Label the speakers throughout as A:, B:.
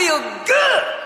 A: feel good.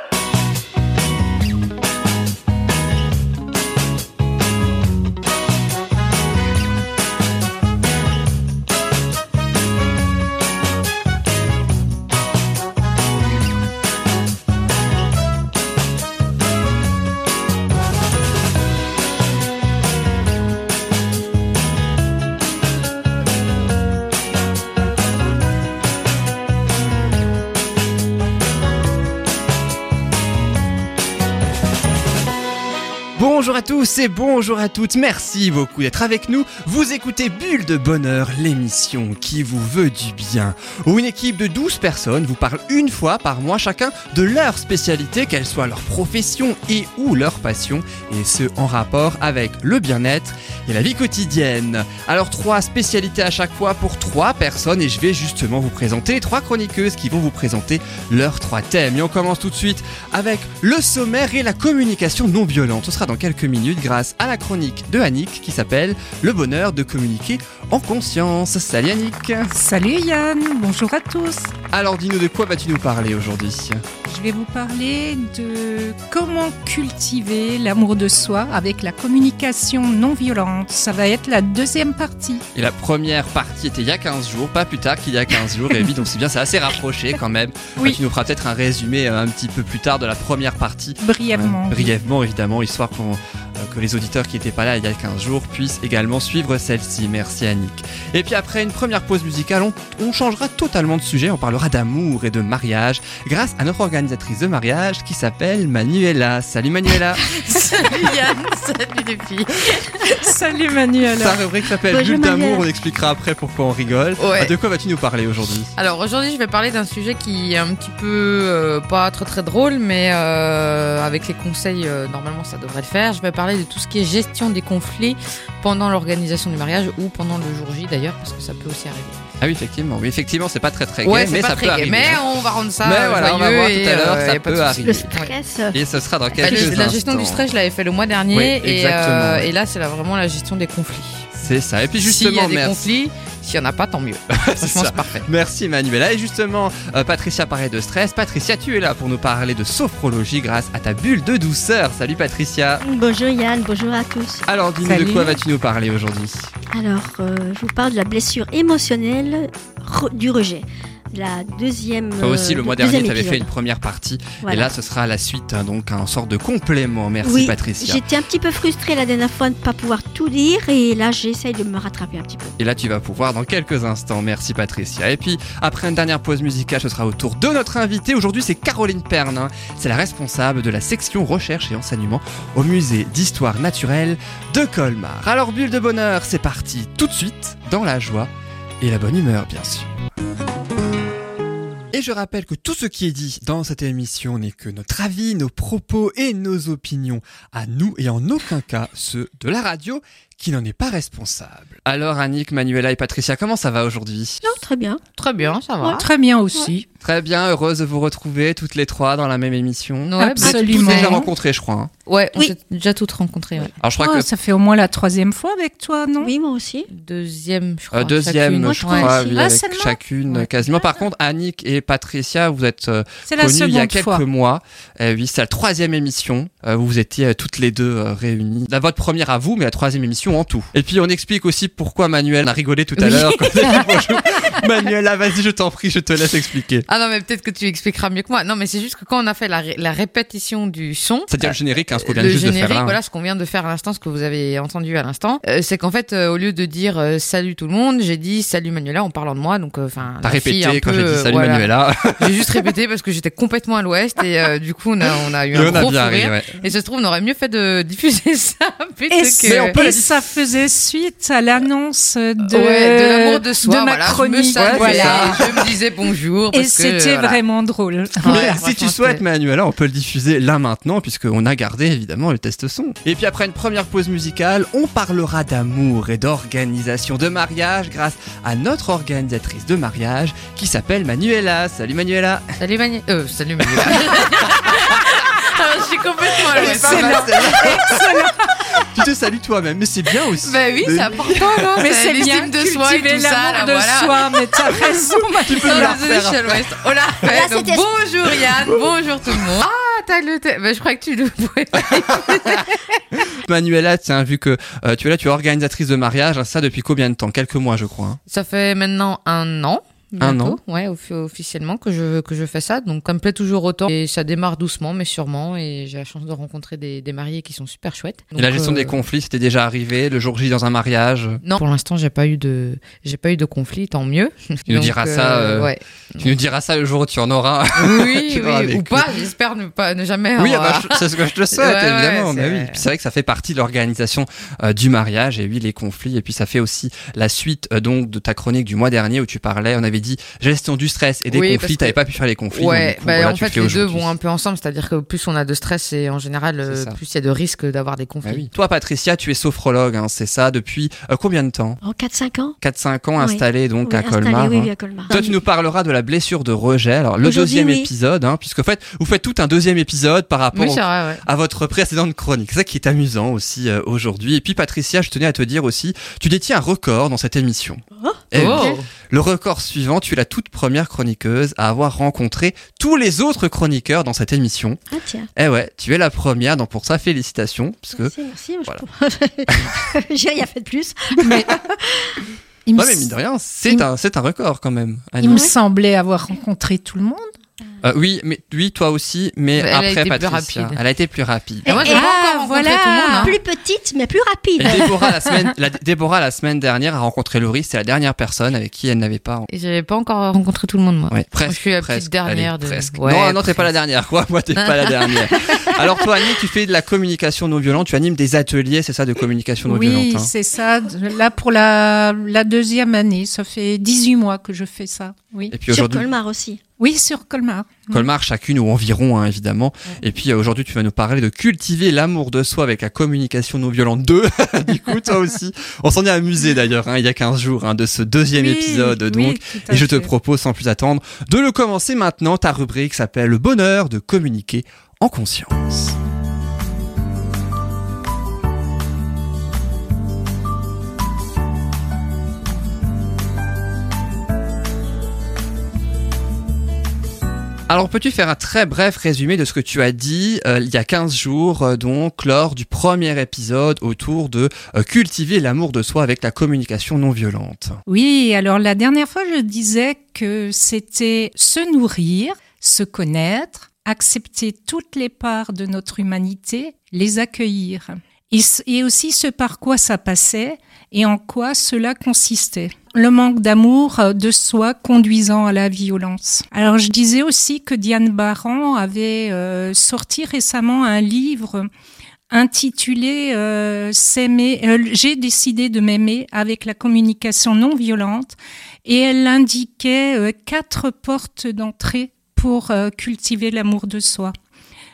B: Tous et bonjour à toutes, merci beaucoup d'être avec nous. Vous écoutez Bulle de Bonheur, l'émission qui vous veut du bien. Où une équipe de 12 personnes vous parle une fois par mois chacun de leur spécialité, qu'elle soit leur profession et ou leur passion, et ce en rapport avec le bien-être et la vie quotidienne. Alors trois spécialités à chaque fois pour trois personnes et je vais justement vous présenter les trois chroniqueuses qui vont vous présenter leurs trois thèmes. Et on commence tout de suite avec le sommaire et la communication non violente. Ce sera dans quelques minutes grâce à la chronique de Annick qui s'appelle Le bonheur de communiquer en conscience. Salut Annick
C: Salut Yann, bonjour à tous.
B: Alors dis-nous de quoi vas-tu nous parler aujourd'hui?
C: Je vais vous parler de comment cultiver l'amour de soi avec la communication non violente. Ça va être la deuxième partie.
B: Et la première partie était il y a 15 jours, pas plus tard qu'il y a 15 jours. Et oui, donc c'est bien, c'est assez rapproché quand même.
C: Oui.
B: Tu nous feras peut-être un résumé euh, un petit peu plus tard de la première partie.
C: Brièvement.
B: Euh, brièvement, évidemment, histoire qu'on, que les auditeurs qui n'étaient pas là il y a 15 jours puissent également suivre celle-ci. Merci Annick. Et puis après une première pause musicale, on, on changera totalement de sujet. On parlera d'amour et de mariage grâce à notre organisatrice de mariage qui s'appelle Manuela. Salut Manuela
D: Salut Yann, salut les filles.
C: Salut Manuela.
B: Sa rubrique s'appelle Bulle d'amour.
D: Manuela.
B: On expliquera après pourquoi on rigole.
D: Ouais.
B: Ah, De quoi vas-tu nous parler aujourd'hui?
D: Alors aujourd'hui, je vais parler d'un sujet qui est un petit peu euh, pas très très drôle, mais euh, avec les conseils, euh, normalement ça devrait le faire. Je vais parler de tout ce qui est gestion des conflits pendant l'organisation du mariage ou pendant le jour J d'ailleurs, parce que ça peut aussi arriver.
B: Ah oui, effectivement. Oui, effectivement, c'est pas très très
D: ouais,
B: mais
D: pas
B: ça
D: très
B: peut arriver.
D: mais
B: hein.
D: on va rendre ça
B: Mais voilà, on va voir tout
D: et,
B: à l'heure,
D: euh,
B: ça
D: y a pas de
B: peut arriver.
E: Le stress.
B: Et ce sera dans
D: Bah,
B: quelques
D: le- la gestion du stress, je l'avais fait le mois dernier,
B: Oui,
D: et, euh, et là c'est là, vraiment la gestion des conflits.
B: C'est ça. Et puis
D: S'il y
B: justement,
D: a des
B: merci.
D: conflits, s'il y en a pas, tant mieux.
B: C'est
D: Franchement,
B: ça.
D: c'est parfait.
B: Merci Manuela. Et justement, euh, Patricia parlait de stress. Patricia, tu es là pour nous parler de sophrologie grâce à ta bulle de douceur. Salut Patricia.
E: Bonjour Yann, bonjour à tous.
B: Alors dis-nous de quoi vas-tu nous parler aujourd'hui?
E: Alors, euh, je vous parle de la blessure émotionnelle re- du rejet. La deuxième.
B: Toi aussi,
E: euh,
B: le mois
E: deuxième
B: dernier, tu avais fait une première partie. Et là, ce sera la suite, hein, donc un sort de complément. Merci
E: oui,
B: Patricia.
E: J'étais un petit peu frustrée la dernière fois de ne pas pouvoir tout dire et là j'essaye de me rattraper un petit peu.
B: Et là, tu vas pouvoir dans quelques instants. Merci Patricia. Et puis, après une dernière pause musicale, ce sera au tour de notre invitée. Aujourd'hui, c'est Caroline Pernin. C'est la responsable de la section recherche et enseignement au musée d'histoire naturelle de Colmar. Alors, bulle de bonheur, c'est parti tout de suite dans la joie et la bonne humeur, bien sûr. Et je rappelle que tout ce qui est dit dans cette émission n'est que notre avis, nos propos et nos opinions. À nous et en aucun cas ceux de la radio qui n'en est pas responsable. Alors Annick, Manuela et Patricia, comment ça va aujourd'hui?
E: Non, très bien.
D: Très bien, ça va.
C: Très bien aussi.
B: Très bien, heureuse de vous retrouver toutes les trois dans la même émission.
D: Ouais,
B: Vous
C: Absolument.
B: déjà rencontrées, je crois. hein.
D: Ouais, on
E: Oui.
D: s'est déjà toutes rencontrées. ouais.
B: Alors je crois
C: Oh,
B: que
C: Ça fait au moins la troisième fois avec toi, non?
E: Oui, moi aussi.
D: Deuxième, je crois.
B: euh, deuxième,
D: chacune.
B: je crois, oui,
C: Ah,
B: avec
C: seulement
B: chacune
D: Ouais.
B: quasiment. Par contre, Annick et Patricia, vous êtes euh,
C: C'est la
B: connues il y a quelques
C: fois.
B: mois. Euh, oui, c'est la troisième émission. Euh, vous étiez euh, toutes les deux euh, réunies. La votre première à vous, mais la troisième émission en tout. Et puis on explique aussi pourquoi Manuel a rigolé tout à
D: Oui.
B: a bonjour. Manuela, vas-y, je t'en prie, je te laisse expliquer.
D: Ah non, mais peut-être que tu expliqueras mieux que moi. Non, mais c'est juste que quand on a fait la, ré- la répétition du son.
B: C'est-à-dire le générique, hein, ce qu'on vient
D: le
B: juste de
D: générique,
B: faire là. hein.
D: voilà ce qu'on vient de faire à l'instant, ce que vous avez entendu à l'instant, euh, c'est qu'en fait, euh, au lieu de dire euh, salut tout le monde, j'ai dit salut Manuela en parlant de moi. Donc, euh, enfin,
B: T'as répété
D: un
B: quand
D: peu,
B: j'ai dit
D: euh,
B: salut
D: voilà.
B: Manuela.
D: J'ai juste répété parce que j'étais complètement à l'ouest et euh, du coup, on a, on a eu
B: Et
D: un
B: on a
D: gros rire.
B: ouais.
D: Et ça se trouve, on aurait mieux fait de diffuser ça plutôt
C: Et,
D: que.
B: Mais on peut
C: et
B: la-
C: ça faisait suite à l'annonce de,
D: Ouais, de l'amour de soi,
C: de ma
D: voilà.
C: chronique.
D: Je me saluais,
C: voilà.
D: je me disais bonjour.
C: Et
D: parce
C: c'était
D: voilà.
C: vraiment drôle.
D: Ouais,
B: si tu souhaites, Manuela, on peut le diffuser là maintenant, puisqu'on a gardé évidemment le test son. Et puis après une première pause musicale, on parlera d'amour et d'organisation de mariage grâce à notre organisatrice de mariage qui s'appelle Manuela. Salut Manuela.
D: Salut Manu. Euh, salut Manuela. Complètement à l'ouest.
C: Excellent. Excellent.
B: tu te salues toi-même, mais c'est bien aussi.
D: Bah oui, c'est important, non
C: Mais c'est
D: l'estime de soi et tout ça,
C: de
D: voilà.
C: soi, mais t'as raison.
B: Tu peux nous la refaire.
D: On refait. Donc, bonjour Yann, bonjour tout le monde. Ah, t'as le thé. Bah, je crois que tu le pouvais pas.
B: Manuela, tiens, vu que euh, tu es là, tu es organisatrice de mariage, hein, ça depuis combien de temps? Quelques mois, je crois. hein.
D: Ça fait maintenant un an.
B: Un
D: bientôt, Ouais, offi- officiellement que je, que je fais ça. Donc, ça me plaît toujours autant. Et ça démarre doucement, mais sûrement. Et j'ai la chance de rencontrer des, des mariés qui sont super chouettes.
B: Et la gestion
D: euh,
B: des conflits, c'était déjà arrivé, le jour J dans un mariage?
D: Non, pour l'instant, j'ai pas eu de, j'ai pas eu de conflit, tant mieux.
B: Tu nous diras ça, euh,
D: ouais.
B: Tu nous diras ça le jour où tu en auras.
D: Oui,
B: auras
D: oui, ou pas. J'espère ne pas, ne jamais.
B: Oui, ah
D: avoir-
B: bah, c'est ce que je te souhaite,
D: Ouais,
B: évidemment. mais oui. C'est vrai que ça fait partie de l'organisation euh, du mariage et oui, les conflits. Et puis ça fait aussi la suite euh, donc de ta chronique du mois dernier où tu parlais, on avait dit gestion du stress et des
D: Oui,
B: conflits.
D: parce que-
B: T'avais pas pu faire les conflits.
D: Ouais,
B: donc, du coup,
D: bah,
B: voilà,
D: en fait, les deux vont un peu ensemble, c'est-à-dire que plus on a de stress et en général, euh, plus il y a de risques d'avoir des
B: Bah
D: conflits.
B: oui. Toi, Patricia, tu es sophrologue, hein, c'est ça, depuis euh, combien de temps?
E: En 4-5 ans
B: 4-5 ans installé donc
E: Oui,
B: à
E: installé,
B: Colmar.
E: Oui,
B: hein.
E: oui, à Colmar.
B: Toi, tu nous parleras de la blessure de rejet. Alors, le deuxième
E: oui.
B: épisode, hein, puisque en fait, vous faites tout un deuxième épisode par rapport
D: Oui,
B: au-
D: c'est vrai, ouais.
B: à votre précédente chronique. C'est ça qui est amusant aussi euh, aujourd'hui. Et puis Patricia, je tenais à te dire aussi, tu détiens un record dans cette émission.
E: Oh.
B: Eh oui.
D: Oh.
B: Le record suivant, tu es la toute première chroniqueuse à avoir rencontré tous les autres chroniqueurs dans cette émission.
E: Ah tiens.
B: Eh ouais, tu es la première, donc pour ça, félicitations. Parce que...
E: Merci, merci.
B: Voilà.
E: J'ai rien fait de plus.
C: Mais, il, me,
B: Ouais, mais mine de rien, c'est
C: il-
B: un, c'est un record quand même. Annie.
C: il me semblait avoir rencontré tout le monde.
B: Euh, oui, mais oui, toi aussi, mais,
D: elle a
B: après
D: été plus rapide.
B: Elle a été plus rapide.
D: Et moi, j'ai
C: ah,
D: encore rencontré
C: voilà.
D: tout le monde. hein.
E: Plus petite, mais plus rapide.
B: Et Déborah, la semaine, la, Déborah, la semaine dernière, a rencontré Laurie. C'est la dernière personne avec qui elle n'avait pas
D: Et j'avais pas encore rencontré tout le monde, moi.
B: Ouais,
D: Moi, je suis la
B: presque,
D: petite dernière
B: allez,
D: de.
B: presque.
D: Ouais,
B: non, non, t'es pas la
D: presque.
B: dernière, quoi. Moi, t'es pas la dernière. Alors, toi, Annie, tu fais de la communication non violente. Tu animes des ateliers, c'est ça, de communication non
C: oui,
B: violente. hein.
C: c'est ça. Là, pour la, la deuxième année, ça fait 18 mois que je fais ça. Oui,
B: Et puis
E: Sur
B: aujourd'hui,
E: Colmar aussi.
C: Oui sur Colmar.
B: Colmar, chacune ou environ, hein, évidemment. Et puis euh, aujourd'hui, tu vas nous parler de cultiver l'amour de soi avec la communication non violente 2. du coup, toi aussi, on s'en est amusé d'ailleurs, hein, il y a 15 jours, hein, de ce deuxième
C: Oui,
B: épisode. Donc, Et je te propose, sans plus attendre, de le commencer maintenant. Ta rubrique s'appelle Le bonheur de communiquer en conscience. Alors, peux-tu faire un très bref résumé de ce que tu as dit euh, il y a 15 jours, euh, donc, lors du premier épisode autour de euh, cultiver l'amour de soi avec la communication non violente?
C: Oui, alors la dernière fois, je disais que c'était se nourrir, se connaître, accepter toutes les parts de notre humanité, les accueillir. Et, aussi ce par quoi ça passait et en quoi cela consistait. Le manque d'amour euh, de soi conduisant à la violence. Alors je disais aussi que Diane Baran avait euh, sorti récemment un livre intitulé euh, S'aimer- euh, J'ai décidé de m'aimer avec la communication non violente et elle indiquait euh, quatre portes d'entrée pour cultiver l'amour de soi,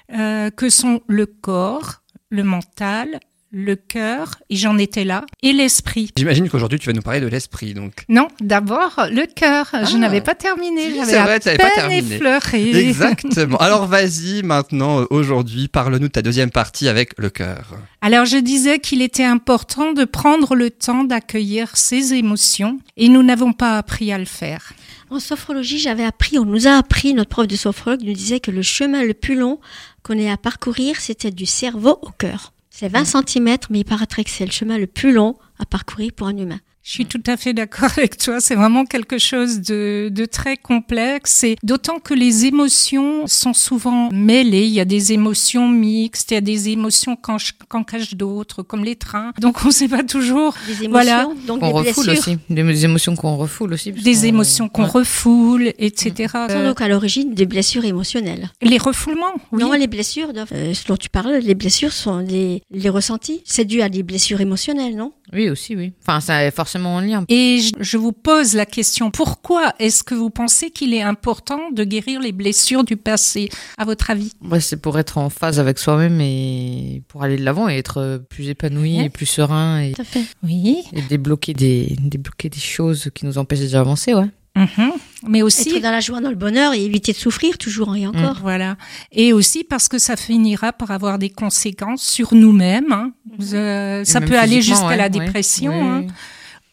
C: que sont le corps, le mental, le cœur, et j'en étais là, et l'esprit.
B: J'imagine qu'aujourd'hui, tu vas nous parler de l'esprit, donc.
C: Non, d'abord le cœur.
B: Ah.
C: Je n'avais pas terminé, j'avais
B: c'est
C: à
B: vrai, tu n'avais pas
C: peine
B: terminé.
C: effleuré.
B: Exactement. Alors vas-y maintenant, aujourd'hui, parle-nous de ta deuxième partie avec le cœur.
C: Alors je disais qu'il était important de prendre le temps d'accueillir ses émotions et nous n'avons pas appris à le faire.
E: En sophrologie, j'avais appris, on nous a appris, notre prof de sophrologue nous disait que le chemin le plus long qu'on ait à parcourir, c'était du cerveau au cœur. C'est 20 cm, mais il paraîtrait que c'est le chemin le plus long à parcourir pour un humain.
C: Je suis tout à fait d'accord avec toi. C'est vraiment quelque chose de, de très complexe et d'autant que les émotions sont souvent mêlées. Il y a des émotions mixtes, il y a des émotions qu'en qu'en cachent d'autres, comme les trains. Donc on ne sait pas toujours
E: Des émotions,
C: Voilà.
E: donc
D: Qu'on
E: des
D: refoule aussi. Des émotions qu'on refoule aussi.
C: des
D: qu'on-
C: émotions qu'on
D: Ouais.
C: refoule, etc.
E: sont
C: Euh,
E: donc à l'origine des blessures émotionnelles.
C: les refoulements, oui.
E: Non, les blessures, euh, ce dont tu parles, les blessures sont les, les ressentis. C'est dû à des blessures émotionnelles, non?
D: Oui, aussi, oui. Enfin, ça est forcément en lien.
C: Et je- vous pose la question, pourquoi est-ce que vous pensez qu'il est important de guérir les blessures du passé, à votre avis?
D: Ouais, c'est pour être en phase avec soi-même et pour aller de l'avant et être euh, plus épanoui
C: Ouais.
D: et plus serein et,
E: Tout à fait.
C: Oui.
D: et débloquer des débloquer des choses qui nous empêchent d'avancer, ouais.
C: Mhm. Mais aussi
E: Être dans la joie, dans le bonheur et éviter de souffrir toujours et encore.
C: Voilà. Et aussi parce que ça finira par avoir des conséquences sur nous-mêmes. hein. Euh,
D: Et
C: ça peut aller jusqu'à
D: ouais,
C: la
D: ouais.
C: dépression. Hein.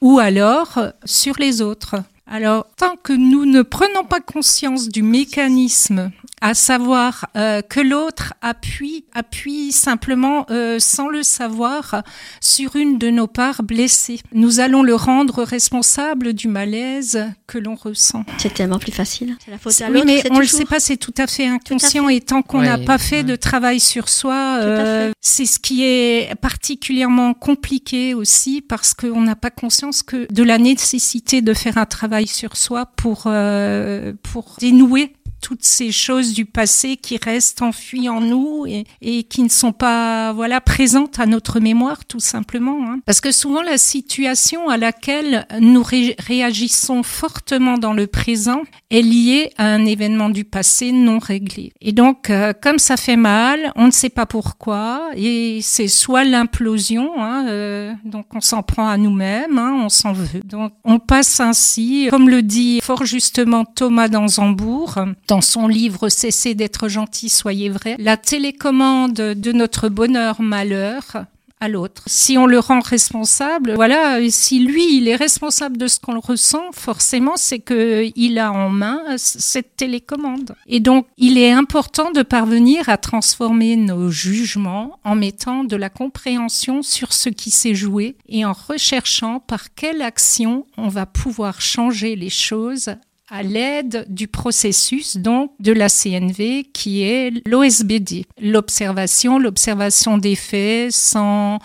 C: ou alors euh, sur les autres. Alors, tant que nous ne prenons pas conscience du mécanisme, à savoir euh, que l'autre appuie, appuie simplement, euh, sans le savoir, sur une de nos parts blessées, nous allons le rendre responsable du malaise que l'on ressent.
E: C'est tellement plus facile. C'est la faute à
C: Oui,
E: l'autre.
C: mais
E: c'est
C: on ne le
E: toujours-
C: sait pas, c'est tout à fait inconscient. Et tant qu'on n'a
D: Ouais,
C: pas fait
D: ouais.
C: de travail sur soi, euh, c'est ce qui est particulièrement compliqué aussi parce qu'on n'a pas conscience que de la nécessité de faire un travail sur soi pour euh, pour dénouer toutes ces choses du passé qui restent enfuies en nous et, et qui ne sont pas voilà présentes à notre mémoire tout simplement hein. parce que souvent la situation à laquelle nous ré- réagissons fortement dans le présent est liée à un événement du passé non réglé et donc euh, comme ça fait mal on ne sait pas pourquoi et c'est soit l'implosion hein, euh, donc on s'en prend à nous-mêmes hein, on s'en veut donc on passe ainsi comme le dit fort justement Thomas d'Anzembourg dans son livre Cessez d'être gentil, soyez vrai, la télécommande de notre bonheur-malheur à l'autre. Si on le rend responsable, voilà, si lui, il est responsable de ce qu'on ressent, forcément, c'est que il a en main cette télécommande. Et donc, il est important de parvenir à transformer nos jugements en mettant de la compréhension sur ce qui s'est joué et en recherchant par quelle action on va pouvoir changer les choses à l'aide du processus donc de la CNV qui est l'OSBD, l'observation, l'observation des faits sans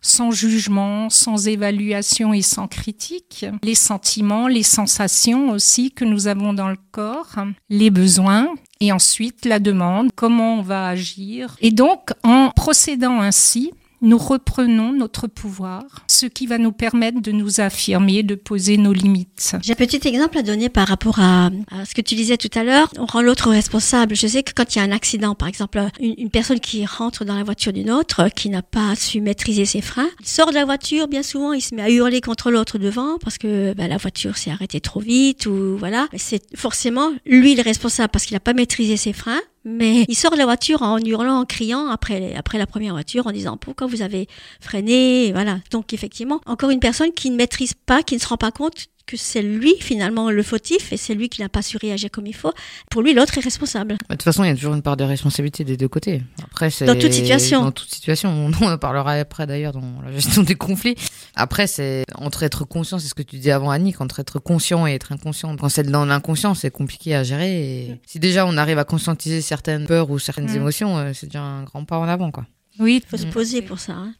C: sans jugement, sans évaluation et sans critique, les sentiments, les sensations aussi que nous avons dans le corps, les besoins et ensuite la demande, comment on va agir. Et donc en procédant ainsi, nous reprenons notre pouvoir, ce qui va nous permettre de nous affirmer, de poser nos limites.
E: J'ai un petit exemple à donner par rapport à, ce que tu disais tout à l'heure. On rend l'autre responsable. Je sais que quand il y a un accident, par exemple, une, personne qui rentre dans la voiture d'une autre, qui n'a pas su maîtriser ses freins, il sort de la voiture, bien souvent, il se met à hurler contre l'autre devant parce que bah, la voiture s'est arrêtée trop vite ou voilà. C'est forcément lui le responsable parce qu'il n'a pas maîtrisé ses freins. Mais il sort de la voiture en hurlant, en criant après, après la première voiture, en disant pourquoi vous avez freiné, voilà. Donc effectivement, encore une personne qui ne maîtrise pas, qui ne se rend pas compte que c'est lui finalement le fautif et c'est lui qui n'a pas su réagir comme il faut. Pour lui, l'autre est responsable.
D: Bah, De toute façon, il y a toujours une part de responsabilité des deux côtés. Après, c'est
E: Dans toute situation.
D: Dans toute situation. On en parlera après d'ailleurs dans la gestion des conflits. Après, c'est entre être conscient, c'est ce que tu disais avant Annick, entre être conscient et être inconscient. Quand c'est dans l'inconscient, c'est compliqué à gérer. Et si déjà on arrive à conscientiser certaines peurs ou certaines
C: Mm.
D: émotions, euh, c'est déjà un grand pas en avant, quoi.
C: Oui,
E: Il faut se
D: Mm.
E: poser pour ça. hein.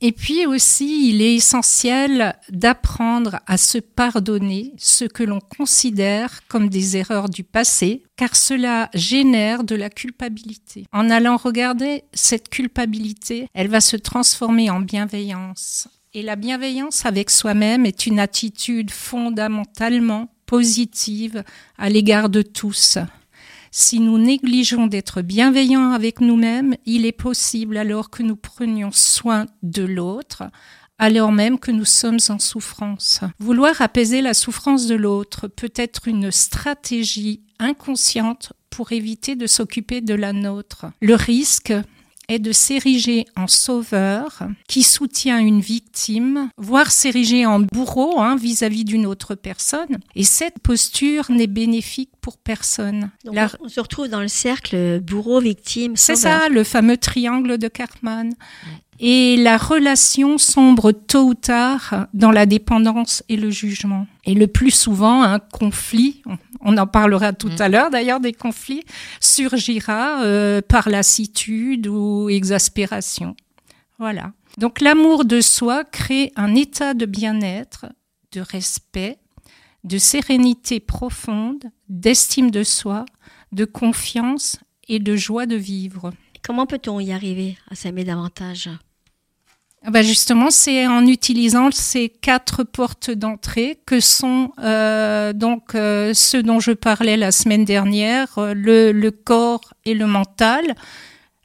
C: Et puis aussi, il est essentiel d'apprendre à se pardonner ce que l'on considère comme des erreurs du passé, car cela génère de la culpabilité. En allant regarder cette culpabilité, elle va se transformer en bienveillance. Et la bienveillance avec soi-même est une attitude fondamentalement positive à l'égard de tous. Si nous négligeons d'être bienveillants avec nous-mêmes, il est possible alors que nous prenions soin de l'autre, alors même que nous sommes en souffrance. Vouloir apaiser la souffrance de l'autre peut être une stratégie inconsciente pour éviter de s'occuper de la nôtre. Le risque est de s'ériger en sauveur qui soutient une victime, voire s'ériger en bourreau hein, vis-à-vis d'une autre personne. Et cette posture n'est bénéfique pour personne.
E: Donc
C: La-
E: on se retrouve dans le cercle bourreau, victime,
C: c'est ça, le fameux triangle de Cartman. Et la relation sombre tôt ou tard dans la dépendance et le jugement. Et le plus souvent, un conflit, on- en parlera tout
D: Mm.
C: à l'heure d'ailleurs des conflits, surgira euh, par lassitude ou exaspération. Voilà. Donc l'amour de soi crée un état de bien-être, de respect, de sérénité profonde, d'estime de soi, de confiance et de joie de vivre.
E: Comment peut-on y arriver à s'aimer davantage?
C: Bah justement, c'est en utilisant ces quatre portes d'entrée que sont euh, donc euh, ceux dont je parlais la semaine dernière, euh, le, le corps et le mental,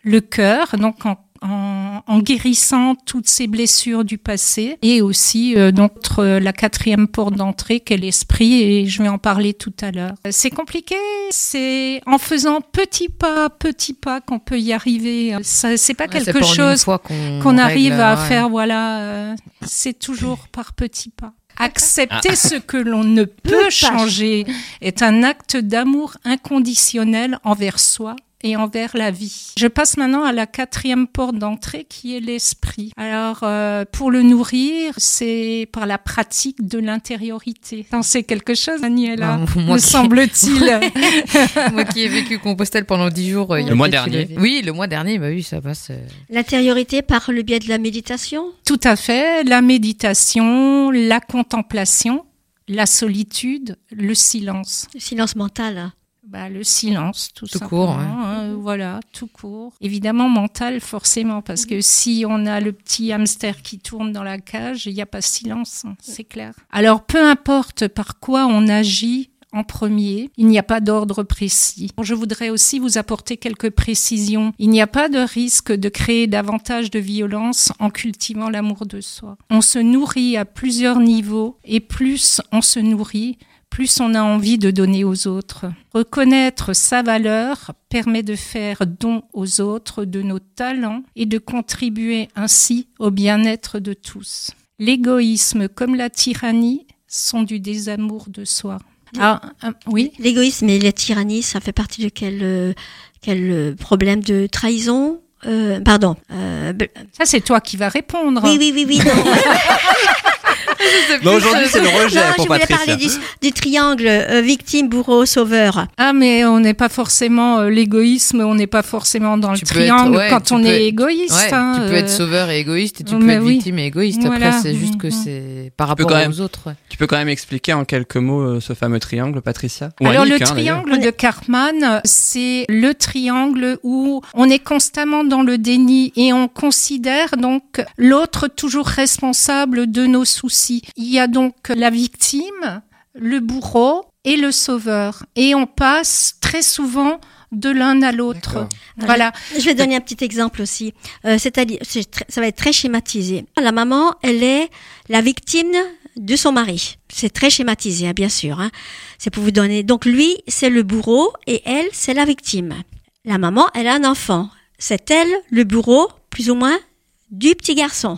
C: le cœur, donc en, en, en, en guérissant toutes ces blessures du passé et aussi euh, donc euh, la quatrième porte d'entrée qu'est l'esprit et je vais en parler tout à l'heure. C'est compliqué, c'est en faisant petit pas, petit pas qu'on peut y arriver. Ça, c'est pas
D: Ouais,
C: quelque
D: pas
C: chose
D: qu'on
C: qu'on arrive
D: règle,
C: à
D: ouais.
C: faire, voilà, euh, c'est toujours par petits pas. Accepter ce que l'on ne peut changer est un acte d'amour inconditionnel envers soi et envers la vie. Je passe maintenant à la quatrième porte d'entrée qui est l'esprit. Alors, euh, pour le nourrir, c'est par la pratique de l'intériorité. T'en sais quelque chose, Daniela
D: moi
C: Me
D: qui-
C: semble-t-il.
D: Moi qui ai vécu Compostelle pendant 10 jours. euh, il y a
B: Le mois dernier.
D: Oui, le mois dernier, bah oui, ça passe. euh.
E: L'intériorité par le biais de la méditation?
C: Tout à fait. La méditation, la contemplation, la solitude, le silence.
E: Le silence mental.
C: Bah, le silence, tout,
D: Tout
C: simplement.
D: court,
C: hein, voilà, tout court. Évidemment, mental, forcément, parce que si on a le petit hamster qui tourne dans la cage, il n'y a pas de silence, hein, c'est clair. Alors, peu importe par quoi on agit, en premier, il n'y a pas d'ordre précis. Je voudrais aussi vous apporter quelques précisions. Il n'y a pas de risque de créer davantage de violence en cultivant l'amour de soi. On se nourrit à plusieurs niveaux et plus on se nourrit, plus on a envie de donner aux autres. Reconnaître sa valeur permet de faire don aux autres de nos talents et de contribuer ainsi au bien-être de tous. L'égoïsme comme la tyrannie sont du désamour de soi. Ah, ah, oui,
E: L'égoïsme et la tyrannie, ça fait partie de quel, euh, quel euh, problème de trahison Euh, Pardon. Euh,
C: ça c'est toi qui vas répondre.
E: oui, oui, oui, oui. Non,
B: Non, aujourd'hui, c'est le rejet
E: Non, je
B: pour
E: voulais
B: Patricia.
E: parler du, du triangle euh, victime, bourreau, sauveur.
C: Ah, mais on n'est pas forcément euh, l'égoïsme, on n'est pas forcément dans
D: Tu
C: le
D: peux être-
C: triangle
D: ouais,
C: quand
D: tu
C: on
D: peux
C: est
D: être-
C: égoïste.
D: Ouais,
C: hein,
D: tu peux être
C: euh,
D: sauveur et égoïste et tu peux
C: mais
D: être
C: oui.
D: victime et égoïste.
C: Voilà.
D: Après, c'est juste que
C: Mhm.
D: c'est par
B: peux
D: rapport
B: quand même-
D: aux autres. ouais.
B: Tu peux quand même expliquer en quelques mots euh, ce fameux triangle, Patricia? Ou
C: Alors
B: Annick,
C: le
B: hein, d'ailleurs.
C: triangle de Cartman, c'est le triangle où on est constamment dans le déni et on considère donc l'autre toujours responsable de nos Il y a donc la victime, le bourreau et le sauveur et on passe très souvent de l'un à l'autre. Voilà.
E: Je vais donner un petit exemple aussi. Euh, C'est-à-dire, ça va être très schématisé. La maman, elle est la victime de son mari. C'est très schématisé, hein, bien sûr. hein. C'est pour vous donner. Donc lui, c'est le bourreau et elle, c'est la victime. La maman, elle a un enfant. C'est elle, le bourreau, plus ou moins, du petit garçon.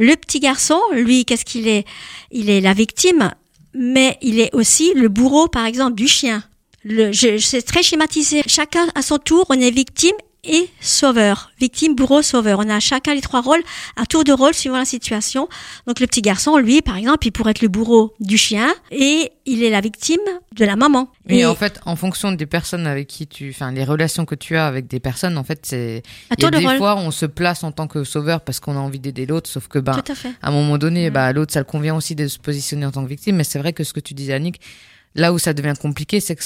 E: Le petit garçon, lui, qu'est-ce qu'il est? Il est la victime, mais il est aussi le bourreau, par exemple, du chien. Le, je, c'est très schématisé. Chacun à son tour, on est victime et sauveur. Victime, bourreau, sauveur. On a chacun les trois rôles, à tour de rôle suivant la situation. Donc le petit garçon, lui, par exemple, il pourrait être le bourreau du chien et il est la victime de la maman.
D: Oui,
E: et
D: en fait, en fonction des personnes avec qui tu, enfin, les relations que tu as avec des personnes, en fait, c'est,
E: à
D: y a
E: tour de
D: des
E: rôle.
D: fois, on se place en tant que sauveur parce qu'on a envie d'aider l'autre, sauf que, ben,
E: à
D: à un moment donné, bah, l'autre, ça le convient aussi de se positionner en tant que victime. Mais c'est vrai que ce que tu disais, Annick, là où ça devient compliqué, c'est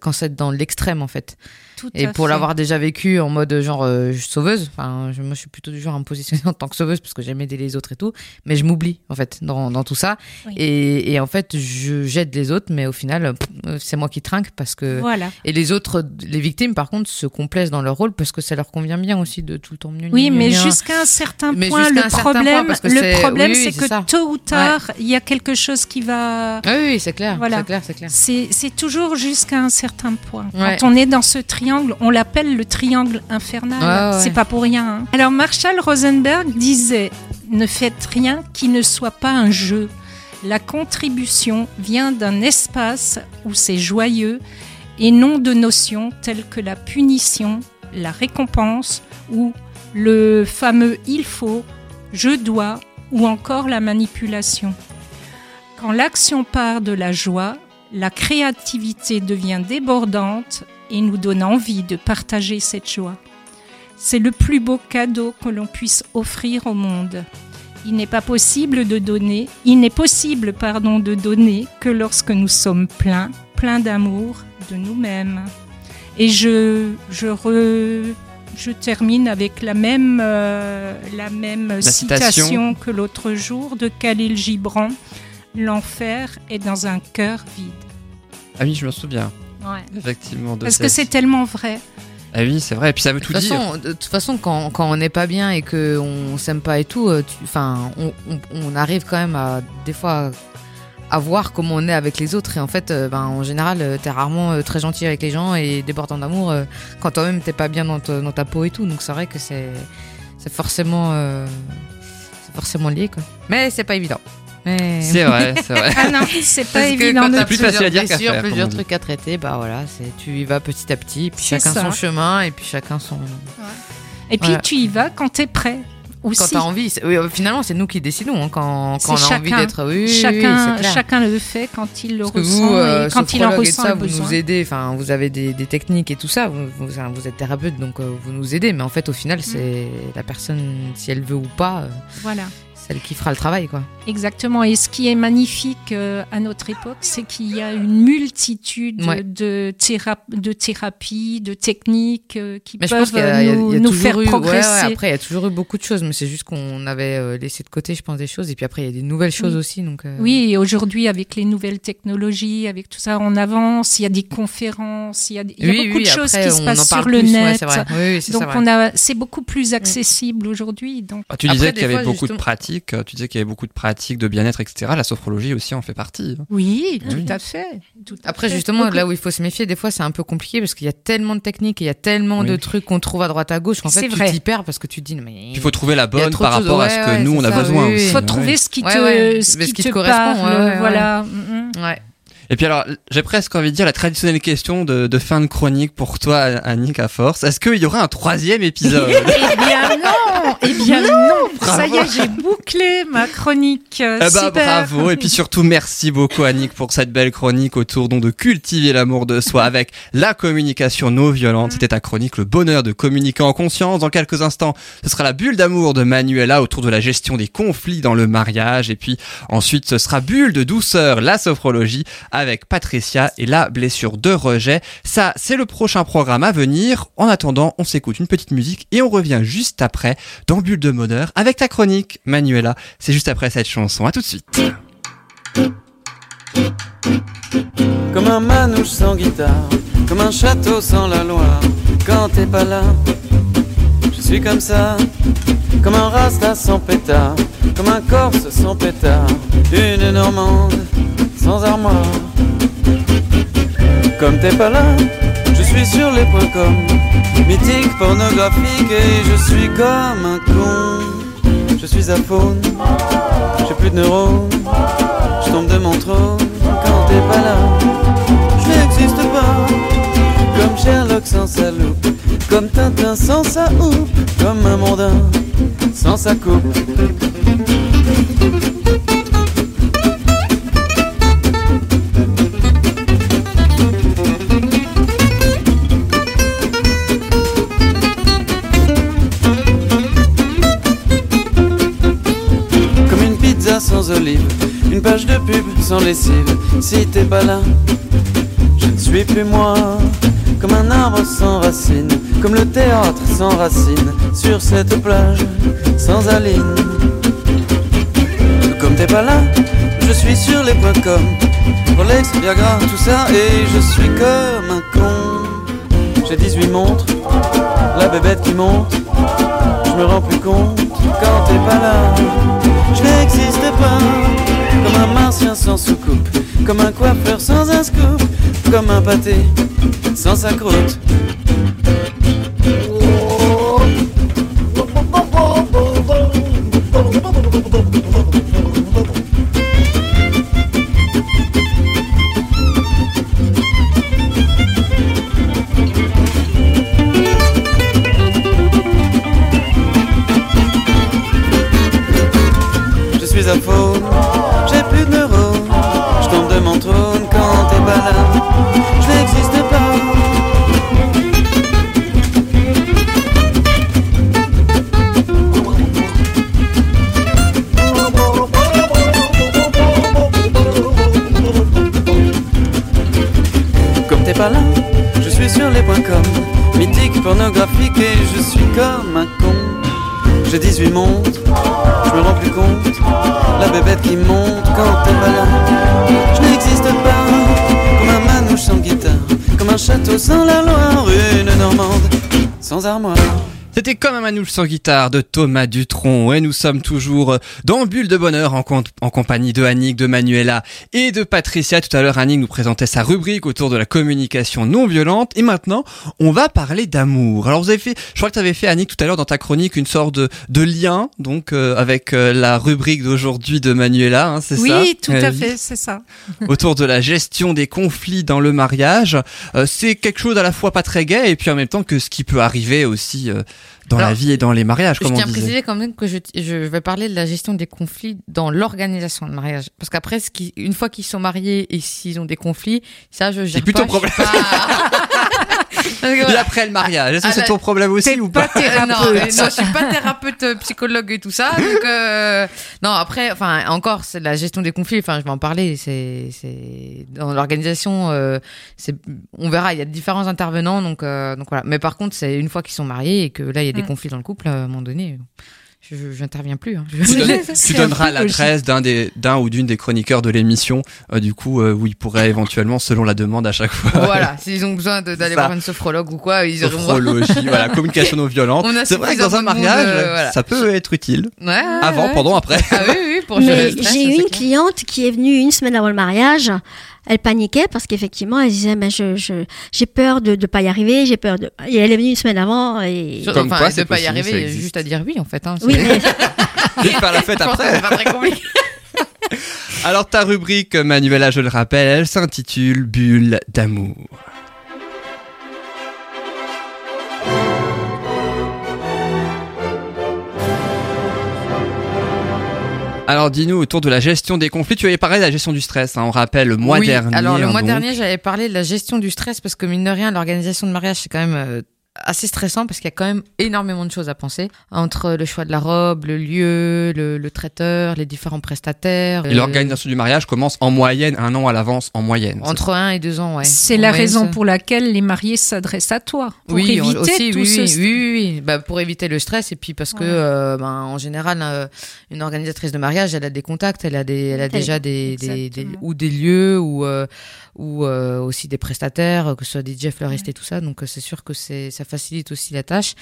D: quand c'est dans l'extrême, en fait.
C: Tout
D: Et pour l'avoir déjà vécu en mode genre euh, sauveuse, enfin, je, moi, je suis plutôt du genre à me positionner en tant que sauveuse parce que j'aime aider les autres et tout, mais je m'oublie, en fait, dans, dans tout ça.
C: Oui.
D: Et, et en fait, j'aide les autres, mais au final, euh, c'est moi qui trinque parce que.
C: Voilà.
D: Et les autres, les victimes, par contre, se complaisent dans leur rôle parce que ça leur convient bien aussi de tout le temps mieux.
C: Oui, mais jusqu'à un certain
D: Mais
C: point, le
D: point,
C: problème, le
D: c'est-
C: problème,
D: oui, oui,
C: c'est que
D: ça.
C: tôt ou tard, il y a quelque chose qui va.
D: Ah oui, c'est clair,
C: Voilà.
D: c'est clair, c'est clair.
C: C'est toujours jusqu'à un certain point.
D: Ouais.
C: Quand on est dans ce triangle, on l'appelle le triangle infernal.
D: Ouais.
C: C'est pas pour rien. hein. Alors Marshall Rosenberg disait Ne faites rien qui ne soit pas un jeu. La contribution vient d'un espace où c'est joyeux et non de notions telles que la punition, la récompense ou le fameux il faut, je dois ou encore la manipulation. Quand l'action part de la joie, la créativité devient débordante et nous donne envie de partager cette joie. C'est le plus beau cadeau que l'on puisse offrir au monde. Il n'est pas possible de donner, il n'est possible, pardon, de donner que lorsque nous sommes pleins, pleins d'amour de nous-mêmes. Et je, je, re- je termine avec la même, euh, la même
B: citation.
C: citation que l'autre jour de Khalil Gibran. L'enfer est dans un cœur vide.
B: Ah oui, je me souviens, effectivement. De
C: Parce que c'est tellement vrai.
B: Ah oui, c'est vrai. Et puis ça veut
D: De
B: tout
D: toute
B: dire.
D: façon, de toute façon, quand, quand on n'est pas bien et qu'on s'aime pas et tout, euh, tu- enfin, on, on- on arrive quand même à des fois à voir comment on est avec les autres. Et en fait, euh, ben, en général, euh, t'es rarement très gentil avec les gens et débordant d'amour quand toi-même t'es pas bien dans, ta- dans ta peau et tout. Donc c'est vrai que c'est c'est forcément euh, c'est forcément lié quoi. Mais c'est pas évident.
B: C'est vrai, c'est vrai.
C: Ah non, c'est pas
D: Parce
C: évident.
D: t'as
B: plus
D: plusieurs
B: facile à dire qu'à faire,
D: plusieurs trucs à traiter, bah voilà, c'est tu y vas petit à petit, puis
C: C'est
D: chacun
C: ça.
D: son chemin et puis chacun son.
C: Et puis
D: Voilà.
C: tu y vas quand t'es prêt. Aussi.
D: Quand t'as envie, c'est- oui, finalement c'est nous qui décidons hein, quand, quand on a
C: C'est
D: envie
C: chacun.
D: d'être. Oui,
C: chacun,
D: c'est
C: chacun le fait quand il le
D: Parce
C: ressent
D: vous, euh,
C: et quand il en ressent
D: ça,
C: le
D: vous
C: besoin.
D: nous aidez. Enfin, vous avez des, des techniques et tout ça. Vous, vous, vous êtes thérapeute, donc euh, vous nous aidez. Mais en fait, au
C: Mm.
D: final, c'est la personne, si elle veut ou pas, euh,
C: Voilà.
D: Celle qui fera le travail, quoi.
C: Exactement. Et ce qui est magnifique euh, à notre époque, c'est qu'il y a une multitude
D: Ouais.
C: de, théra- de thérapies, de techniques euh, qui
D: Mais
C: peuvent
D: a, y a-
C: nous,
D: y a
C: nous faire
D: eu, ouais, ouais,
C: progresser.
D: après, il y a toujours eu beaucoup de choses, mais c'est juste qu'on avait euh, laissé de côté, je pense, des choses. Et puis après, il y a des nouvelles choses
C: Oui.
D: aussi. Donc, euh,
C: Oui, et aujourd'hui, avec les nouvelles technologies, avec tout ça, on avance. Il y a des conférences, il y a, des- il y a
D: oui,
C: beaucoup
D: oui,
C: de choses
D: après,
C: qui se
D: on
C: passent sur le
D: plus,
C: net.
D: c'est vrai. Oui, oui, c'est
C: Donc
D: ça,
C: on a, c'est beaucoup plus accessible aujourd'hui. Donc
B: Ah, Tu disais qu'il y avait beaucoup de
D: justement-
B: pratiques. euh, Tu disais qu'il y avait beaucoup de pratiques de bien-être, etc. La sophrologie aussi en fait partie. hein.
C: oui,
B: Oui.
C: tout à fait. tout à
D: Après,
C: fait.
D: justement,
C: Beaucoup-
D: là où il faut se méfier, des fois, c'est un peu compliqué parce qu'il y a tellement de techniques et il y a tellement de trucs qu'on trouve à droite à gauche qu'en fait,
C: C'est
D: tu t'y perds parce que tu te dis, non, mais.
B: Il faut trouver la bonne par rapport à ce que
D: ouais,
B: nous on a
D: ça,
B: besoin
D: oui, oui.
B: aussi.
C: Il faut trouver ce qui te,
D: ouais.
C: ce qui
D: ce qui
C: te
D: te correspond,
C: parle.
D: ouais, ouais,
C: voilà.
D: Ouais.
B: Et puis alors, j'ai presque envie de dire la traditionnelle question de, de fin de chronique pour toi, Annick, à force. Est-ce qu'il y aura un troisième épisode?
C: Eh bien non, eh bien non. Ça y est, j'ai bouclé ma chronique.
B: Eh bah
C: super.
B: bravo et puis surtout merci beaucoup Annick pour cette belle chronique autour donc de cultiver l'amour de soi avec la communication non violente. C'était ta chronique le bonheur de communiquer en conscience. Dans quelques instants, ce sera la bulle d'amour de Manuela autour de la gestion des conflits dans le mariage et puis ensuite ce sera bulle de douceur la sophrologie avec Patricia et la blessure de rejet. Ça c'est le prochain programme à venir. En attendant, on s'écoute une petite musique et on revient juste après dans bulle de bonheur avec ta chronique Manuela. C'est juste après cette chanson. À tout de suite.
A: Comme un manouche sans guitare, comme un château sans la Loire. Quand t'es pas là, je suis comme ça. Comme un rasta sans pétard, comme un corse sans pétard. Une normande armoire. Comme t'es pas là, je suis sur les points com. Mythique, pornographique et je suis comme un con. Je suis à faune, j'ai plus de neurones. Je tombe de mon trône quand t'es pas là. Je n'existe pas. Comme Sherlock sans sa loupe. Comme Tintin sans sa houppe. Comme un mondain sans sa coupe. Une page de pub sans lessive. Si t'es pas là, je ne suis plus moi. Comme un arbre sans racines, comme le théâtre sans racines, sur cette plage sans aline. Comme t'es pas là, je suis sur les points com. Rolex, Viagra, tout ça, et je suis comme un con. J'ai 18 montres, la bébête qui monte. Je me rends plus compte quand t'es pas là. Je n'existe pas comme un martien sans soucoupe, comme un coiffeur sans un scoop, comme un pâté sans sa croûte. Et je suis comme un con. J'ai 18 montres, je me rends plus compte. La bébête qui monte quand t'es pas là. Je n'existe pas comme un manouche sans guitare, comme un château sans la Loire, une Normande sans armoire.
B: C'était comme un manouche sans guitare de Thomas Dutronc et nous sommes toujours dans Bulle de Bonheur en, com- en compagnie de Annick, de Manuela et de Patricia. Tout à l'heure, Annick nous présentait sa rubrique autour de la communication non violente et maintenant, on va parler d'amour. Alors vous avez fait, je crois que tu avais fait Annick tout à l'heure dans ta chronique une sorte de, de lien donc euh, avec euh, la rubrique d'aujourd'hui de Manuela, hein, c'est ça
C: Oui, tout à fait, c'est ça.
B: autour de la gestion des conflits dans le mariage. Euh, c'est quelque chose à la fois pas très gai et puis en même temps que ce qui peut arriver aussi dans la vie et dans les mariages,
D: Je
B: comme on
D: tiens à préciser quand même que je, je vais parler de la gestion des conflits dans l'organisation de mariage. Parce qu'après, ce qui, une fois qu'ils sont mariés et s'ils ont des conflits, ça, je gère
B: plutôt
D: pas.
B: Et après le mariage, est-ce que
D: Ah,
B: c'est
D: la-
B: ton problème aussi ou
C: pas
B: pas
D: Euh, non, euh, je suis pas thérapeute, euh, psychologue et tout ça. Donc, euh, non, après, enfin, encore, c'est la gestion des conflits. Enfin, je vais en parler. C'est, c'est dans l'organisation. euh, c'est, on verra. Il y a différents intervenants. Donc, euh, donc voilà. Mais par contre, c'est une fois qu'ils sont mariés et que là, il y a des
C: Mm.
D: conflits dans le couple. À un moment donné, je, j'interviens plus. hein. Je-
B: tu, donnes- tu
C: un
B: donneras l'adresse d'un des d'un ou d'une des chroniqueurs de l'émission, euh, du coup euh, où ils pourraient éventuellement, selon la demande à chaque fois,
D: voilà. S'ils ont besoin d'aller voir une sophrologue ou quoi, ils auront.
B: sophrologie, voilà, communication non violente. C'est vrai que dans un mariage,
D: monde, euh, voilà.
B: ça peut être utile.
D: Ouais, ouais,
B: Avant,
D: ouais.
B: pendant, après.
D: Ah oui, oui, pour
E: j'ai eu une cliente qui est venue une semaine avant le mariage. Elle paniquait parce qu'effectivement, elle disait, mais je, je, j'ai peur de ne pas y arriver, j'ai peur de. Et elle est venue une semaine avant et.
B: Comme
D: enfin,
B: quoi,
D: de
B: c'est
D: pas y
B: possible,
D: arriver,
B: ça
D: il y a
B: existe.
D: juste à dire oui en fait. Hein,
E: Oui, mais
B: Et faire la fête
D: Je
B: après.
D: c'est pas très compliqué.
B: Alors ta rubrique, Manuela, je le rappelle, elle s'intitule Bulle d'amour. Alors dis-nous autour de la gestion des conflits, tu avais parlé de la gestion du stress, hein, on rappelle le mois
D: Oui,
B: dernier.
D: Alors le
B: hein,
D: mois
B: donc.
D: dernier, j'avais parlé de la gestion du stress parce que mine de rien, l'organisation de mariage c'est quand même euh, assez stressant parce qu'il y a quand même énormément de choses à penser entre le choix de la robe, le lieu, le, le traiteur, les différents prestataires.
B: Et
D: euh,
B: l'organisation du mariage commence en moyenne un an à l'avance en moyenne.
D: entre un et deux ans, ouais.
C: C'est la
D: moyenne,
C: raison pour laquelle les mariés s'adressent à toi. Pour
D: oui, on-
C: éviter
D: aussi,
C: tout
D: oui,
C: ce
D: oui, oui, oui, oui. Bah, pour éviter le stress et puis parce que,
C: Ouais.
D: euh, ben, en général, euh, une organisatrice de mariage, elle a des contacts, elle a des, elle a déjà des, des, des- ou des lieux ou euh, ou euh, aussi des prestataires, que ce soit DJ, fleuristes et tout ça. Donc euh, c'est sûr que c'est ça facilite aussi la tâche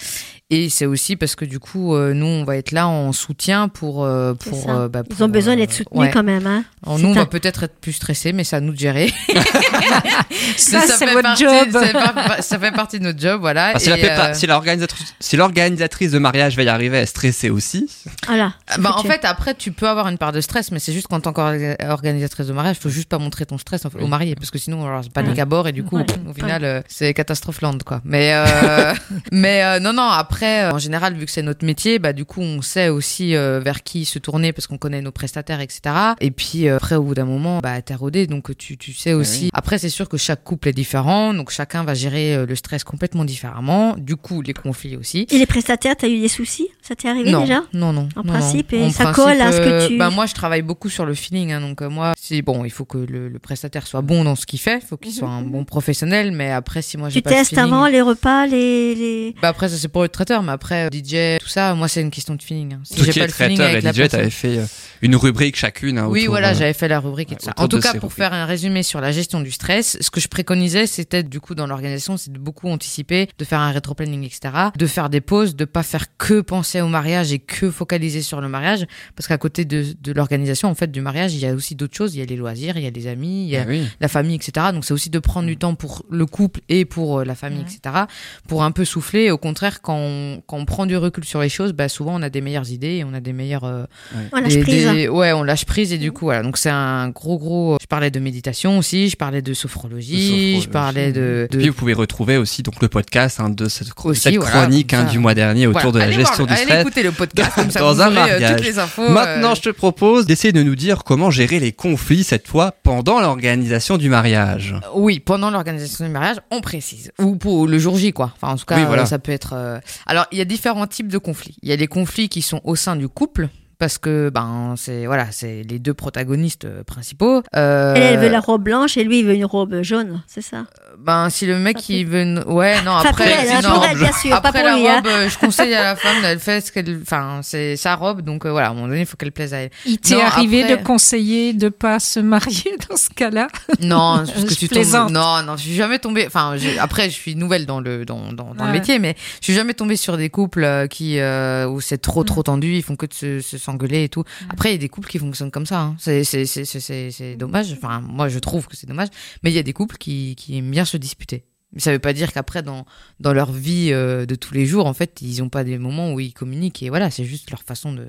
D: et c'est aussi parce que du coup, euh, nous, on va être là en soutien pour euh, pour,
E: ça.
D: euh, bah,
E: Ils ont besoin
D: euh,
E: d'être soutenus
D: ouais.
E: quand même. Hein.
D: Alors, nous, on va peut-être être plus stressés, mais c'est à nous de gérer.
C: Ça, c'est
D: fait
C: votre
D: partie-
C: job.
D: Ça fait, par- ça fait partie de notre job, voilà.
B: Parce que la
D: Et, euh,
B: si l'organisatrice si l'organisatrice de mariage va y arriver à stresser aussi,
E: Voilà.
D: Ah, Bah, en fait, après, tu peux avoir une part de stress, mais c'est juste qu'en tant qu'organisatrice de mariage, faut juste pas montrer ton stress au marié, parce que sinon, alors, c'est panique à bord et du coup,
C: Ouais.
D: au final, euh, c'est catastrophe land, quoi. Mais, euh, mais euh, non, non. Après, en général, vu que c'est notre métier, bah du coup, on sait aussi vers qui se tourner parce qu'on connaît nos prestataires, etc. Et puis après, au bout d'un moment, bah t'es rodé, donc tu, tu sais aussi.
B: oui.
D: Après, c'est sûr que chaque couple est différent, donc chacun va gérer le stress complètement différemment. Du coup, les conflits aussi.
E: Et les prestataires, t'as eu des soucis? Ça t'est arrivé
D: non,
E: déjà?
D: Non, non.
E: En
D: non,
E: principe,
D: non.
E: et
D: En
E: ça colle à ce que tu-
D: Bah, moi, je travaille beaucoup sur le feeling. hein, donc, moi, c'est bon, il faut que le, le prestataire soit bon dans ce qu'il fait. Il faut qu'il soit un bon professionnel. Mais après, si moi, j'ai
E: Tu
D: pas le
E: testes avant les repas, les. les...
D: Bah, après, ça, c'est pour le traiteur. Mais après, euh, DJ, tout ça, moi, c'est une question de feeling. hein. Si
B: tout
D: j'ai
B: qui
D: pas
B: est
D: le feeling
B: traiteur et
D: avec la
B: DJ, t'avais fait euh, une rubrique chacune. hein,
D: oui,
B: autour,
D: voilà,
B: euh,
D: j'avais fait la rubrique et
B: ouais,
D: tout ça. En tout cas, pour
B: rubriques.
D: faire un résumé sur la gestion du stress, ce que je préconisais, c'était du coup dans l'organisation, c'est de beaucoup anticiper, de faire un rétro-planning, etc. De faire des pauses, de pas faire que penser au mariage et que focaliser sur le mariage, parce qu'à côté de, de l'organisation, en fait, du mariage, il y a aussi d'autres choses. Il y a les loisirs, il y a les amis, il y a
B: ah oui.
D: la famille, etc. Donc c'est aussi de prendre du temps pour le couple et pour euh, la famille,
C: Ouais.
D: etc. Pour un peu souffler. Au contraire, quand on, quand on prend du recul sur les choses, bah, souvent on a des meilleures idées et on a des meilleures euh,
E: On lâche
D: des-
E: prise.
D: des- ouais, on lâche prise et du coup voilà. Donc c'est un gros gros. Je parlais de méditation aussi, je parlais de sophrologie, je parlais de. de-
B: Puis vous pouvez retrouver aussi donc le podcast hein, de cette,
D: Aussi,
B: cette
D: voilà,
B: chronique hein, du mois dernier autour
D: Voilà.
B: de la
D: Allez voir
B: gestion
D: le-
B: du
D: allez
B: stress.
D: écouter le podcast comme ça
B: Dans
D: vous
B: un
D: euh,
B: mariage.
D: toutes les infos.
B: Maintenant,
D: euh,
B: je te propose d'essayer de nous dire comment gérer les conflits cette fois pendant l'organisation du mariage.
D: Oui, pendant l'organisation du mariage, on précise. Ou pour le jour J, quoi. Enfin, en tout cas,
B: Oui, voilà.
D: euh, ça peut être. euh, Alors, il y a différents types de conflits. Il y a les conflits qui sont au sein du couple. Parce que ben c'est voilà c'est les deux protagonistes euh, principaux. Euh,
E: Elle, elle veut la robe blanche et lui, il veut une robe jaune, c'est ça?
D: Ben, si le mec il veut, ouais, non, après,
E: pour elle,
D: non,
E: pour elle, bien sûr, pas
D: après
E: pour
D: la
E: lui.
D: robe, je conseille à la femme, elle fait ce qu'elle, enfin, c'est sa robe, donc euh, voilà, à un moment donné, il faut qu'elle plaise à elle.
C: Il t'est arrivé
D: après-
C: de conseiller de pas se marier dans ce cas-là?
D: Non, parce que
C: Je
D: tu
C: plaisante.
D: tombes. Non, non, je suis jamais tombée. Enfin, après, je suis nouvelle dans le dans dans, dans le métier, mais je suis jamais tombée sur des couples euh, qui euh, où c'est trop
C: Mm.
D: trop tendu, ils font que de se se- s'engueuler et tout. Après, il y a des couples qui fonctionnent comme ça. hein. C'est c'est c'est c'est c'est c'est dommage. Enfin, moi, je trouve que c'est dommage, mais il y a des couples qui qui aiment bien se disputer. Mais ça veut pas dire qu'après dans leur vie euh, de tous les jours, en fait, ils ont pas des moments où ils communiquent et voilà, c'est juste leur façon de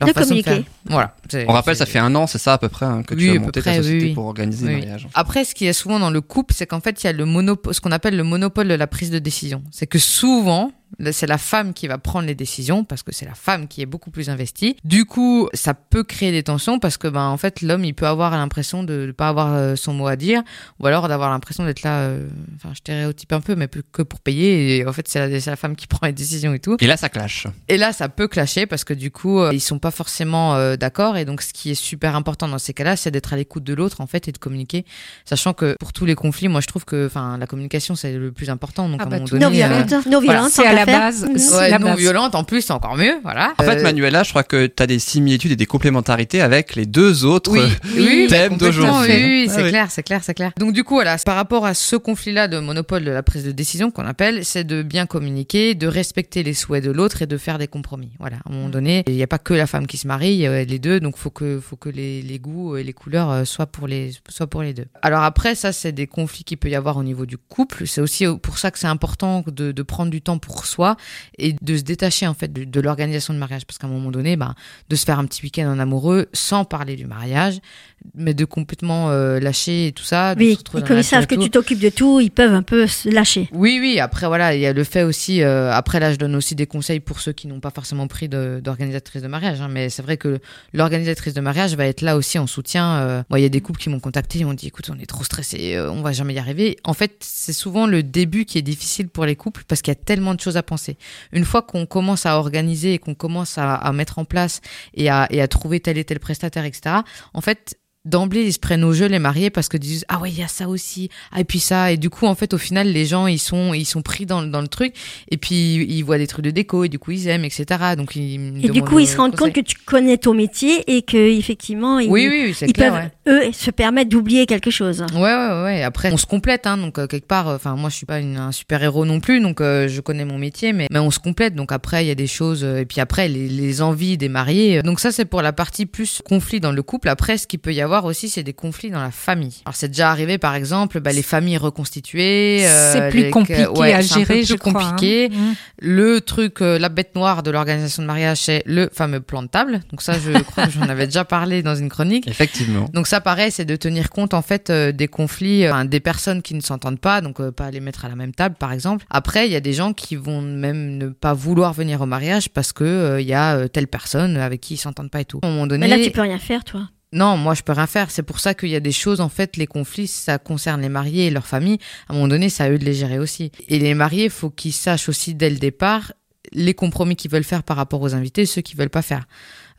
D: leur
E: De
D: façon de
E: communiquer.
D: faire. Voilà.
B: On rappelle, ça fait un an, c'est ça à peu près, hein, que
D: Oui,
B: tu as monté
D: près,
B: ta société
D: oui.
B: pour organiser
D: Oui.
B: le mariage.
D: Après, ce qui est souvent dans le couple, c'est qu'en fait, il y a le monopole, ce qu'on appelle le monopole de la prise de décision. C'est que souvent, c'est la femme qui va prendre les décisions parce que c'est la femme qui est beaucoup plus investie. Du coup, ça peut créer des tensions parce que, ben, en fait, l'homme, il peut avoir l'impression de ne pas avoir euh, son mot à dire ou alors d'avoir l'impression d'être là, euh, enfin, je stéréotype un peu, mais plus que pour payer. Et en fait, c'est la, c'est la femme qui prend les décisions et tout.
B: Et là, ça clash.
D: Et là, ça peut clasher parce que du coup, euh, ils sont pas forcément euh, d'accord. Et donc, ce qui est super important dans ces cas-là, c'est d'être à l'écoute de l'autre en fait et de communiquer, sachant que pour tous les conflits, moi, je trouve que, enfin, la communication c'est le plus important. Donc,
C: Ah
D: à un
C: bah,
D: moment donné,
E: Non violente, non violente,
C: c'est à la
E: faire.
C: base.
E: Mhm.
C: C'est
D: euh, ouais,
C: la
D: non
C: base.
D: violente en plus, c'est encore mieux, voilà.
B: En fait,
D: Euh,
B: Manuela, je crois que tu as des similitudes et des complémentarités avec les deux autres.
D: Oui, oui,
B: thème
D: complètement,
B: d'aujourd'hui.
D: Oui, oui,
B: Ah
D: c'est
B: oui.
D: clair, c'est clair, c'est clair. Donc du coup, voilà, par rapport à ce conflit-là de monopole de la prise de décision qu'on appelle, c'est de bien communiquer, de respecter les souhaits de l'autre et de faire des compromis. Voilà, à un moment donné, il n'y a pas que la femme qui se marie, il y a les deux, donc faut que faut que les, les goûts et les couleurs euh, soient pour les soient pour les deux. Alors après, ça c'est des conflits qu'il peut y avoir au niveau du couple. C'est aussi pour ça que c'est important de, de prendre du temps pour soi et de se détacher en fait de, de l'organisation de mariage, parce qu'à un moment donné, bah, de se faire un petit week-end en amoureux sans parler du mariage, mais de complètement euh, lâcher et tout ça.
E: Oui, et comme ils savent que tu t'occupes de tout, ils peuvent un peu se lâcher.
D: Oui, oui. Après, voilà, il y a le fait aussi. euh, après, là, je donne aussi des conseils pour ceux qui n'ont pas forcément pris de- d'organisatrice de, mariage. hein, mais c'est vrai que l'organisatrice de mariage va être là aussi en soutien. euh. Moi, il y a des couples qui m'ont contacté, ils m'ont dit, écoute, on est trop stressés, euh, on va jamais y arriver. En fait, c'est souvent le début qui est difficile pour les couples parce qu'il y a tellement de choses à penser. Une fois qu'on commence à organiser et qu'on commence à, à mettre en place et à, et à trouver tel et tel prestataire, etc. En fait. D'emblée, ils se prennent au jeu les mariés parce que disent ah ouais il y a ça aussi ah et puis ça et du coup en fait au final les gens ils sont ils sont pris dans, dans le truc et puis ils voient des trucs de déco et du coup ils aiment etc donc ils
E: Et du coup, ils se
D: euh,
E: rendent compte que tu connais ton métier et que effectivement, ils,
D: oui oui,
E: ils
D: clair
E: peuvent,
D: ouais.
E: eux, se permettre d'oublier quelque chose.
D: Ouais, ouais, ouais. Après, on se complète, hein. Donc, euh, quelque part, enfin, moi, je suis pas une- un super héros non plus, donc euh, je connais mon métier, mais, mais on se complète. Donc après, il y a des choses, euh, et puis après, les, les envies des mariés. Donc ça, c'est pour la partie plus conflit dans le couple. Après, ce qu'il peut y avoir aussi, c'est des conflits dans la famille. Alors, c'est déjà arrivé, par exemple, bah, les familles reconstituées. euh,
C: c'est plus
D: les-
C: compliqué
D: ouais,
C: à
D: c'est un peu
C: gérer,
D: plus
C: je crois.
D: compliqué.
C: hein. Mm.
D: Le truc, euh, la bête noire de l'organisation de mariage, c'est le fameux plan de table. Donc ça, je crois que j'en avais déjà parlé dans une chronique.
B: Effectivement.
D: Donc ça, pareil, c'est de tenir compte en fait euh, des conflits, euh, des personnes qui ne s'entendent pas, donc euh, pas les mettre à la même table, par exemple. Après, il y a des gens qui vont même ne pas vouloir venir au mariage parce que euh, il y a euh, telle personne avec qui ils s'entendent pas et tout. À un moment donné,
E: Mais là, tu peux rien faire, toi.
D: Non, moi je peux rien faire. C'est pour ça qu'il y a des choses, en fait, les conflits, ça concerne les mariés et leur famille. À un moment donné, c'est à eux de les gérer aussi. Et les mariés, faut qu'ils sachent aussi dès le départ les compromis qu'ils veulent faire par rapport aux invités, ceux qu'ils veulent pas faire.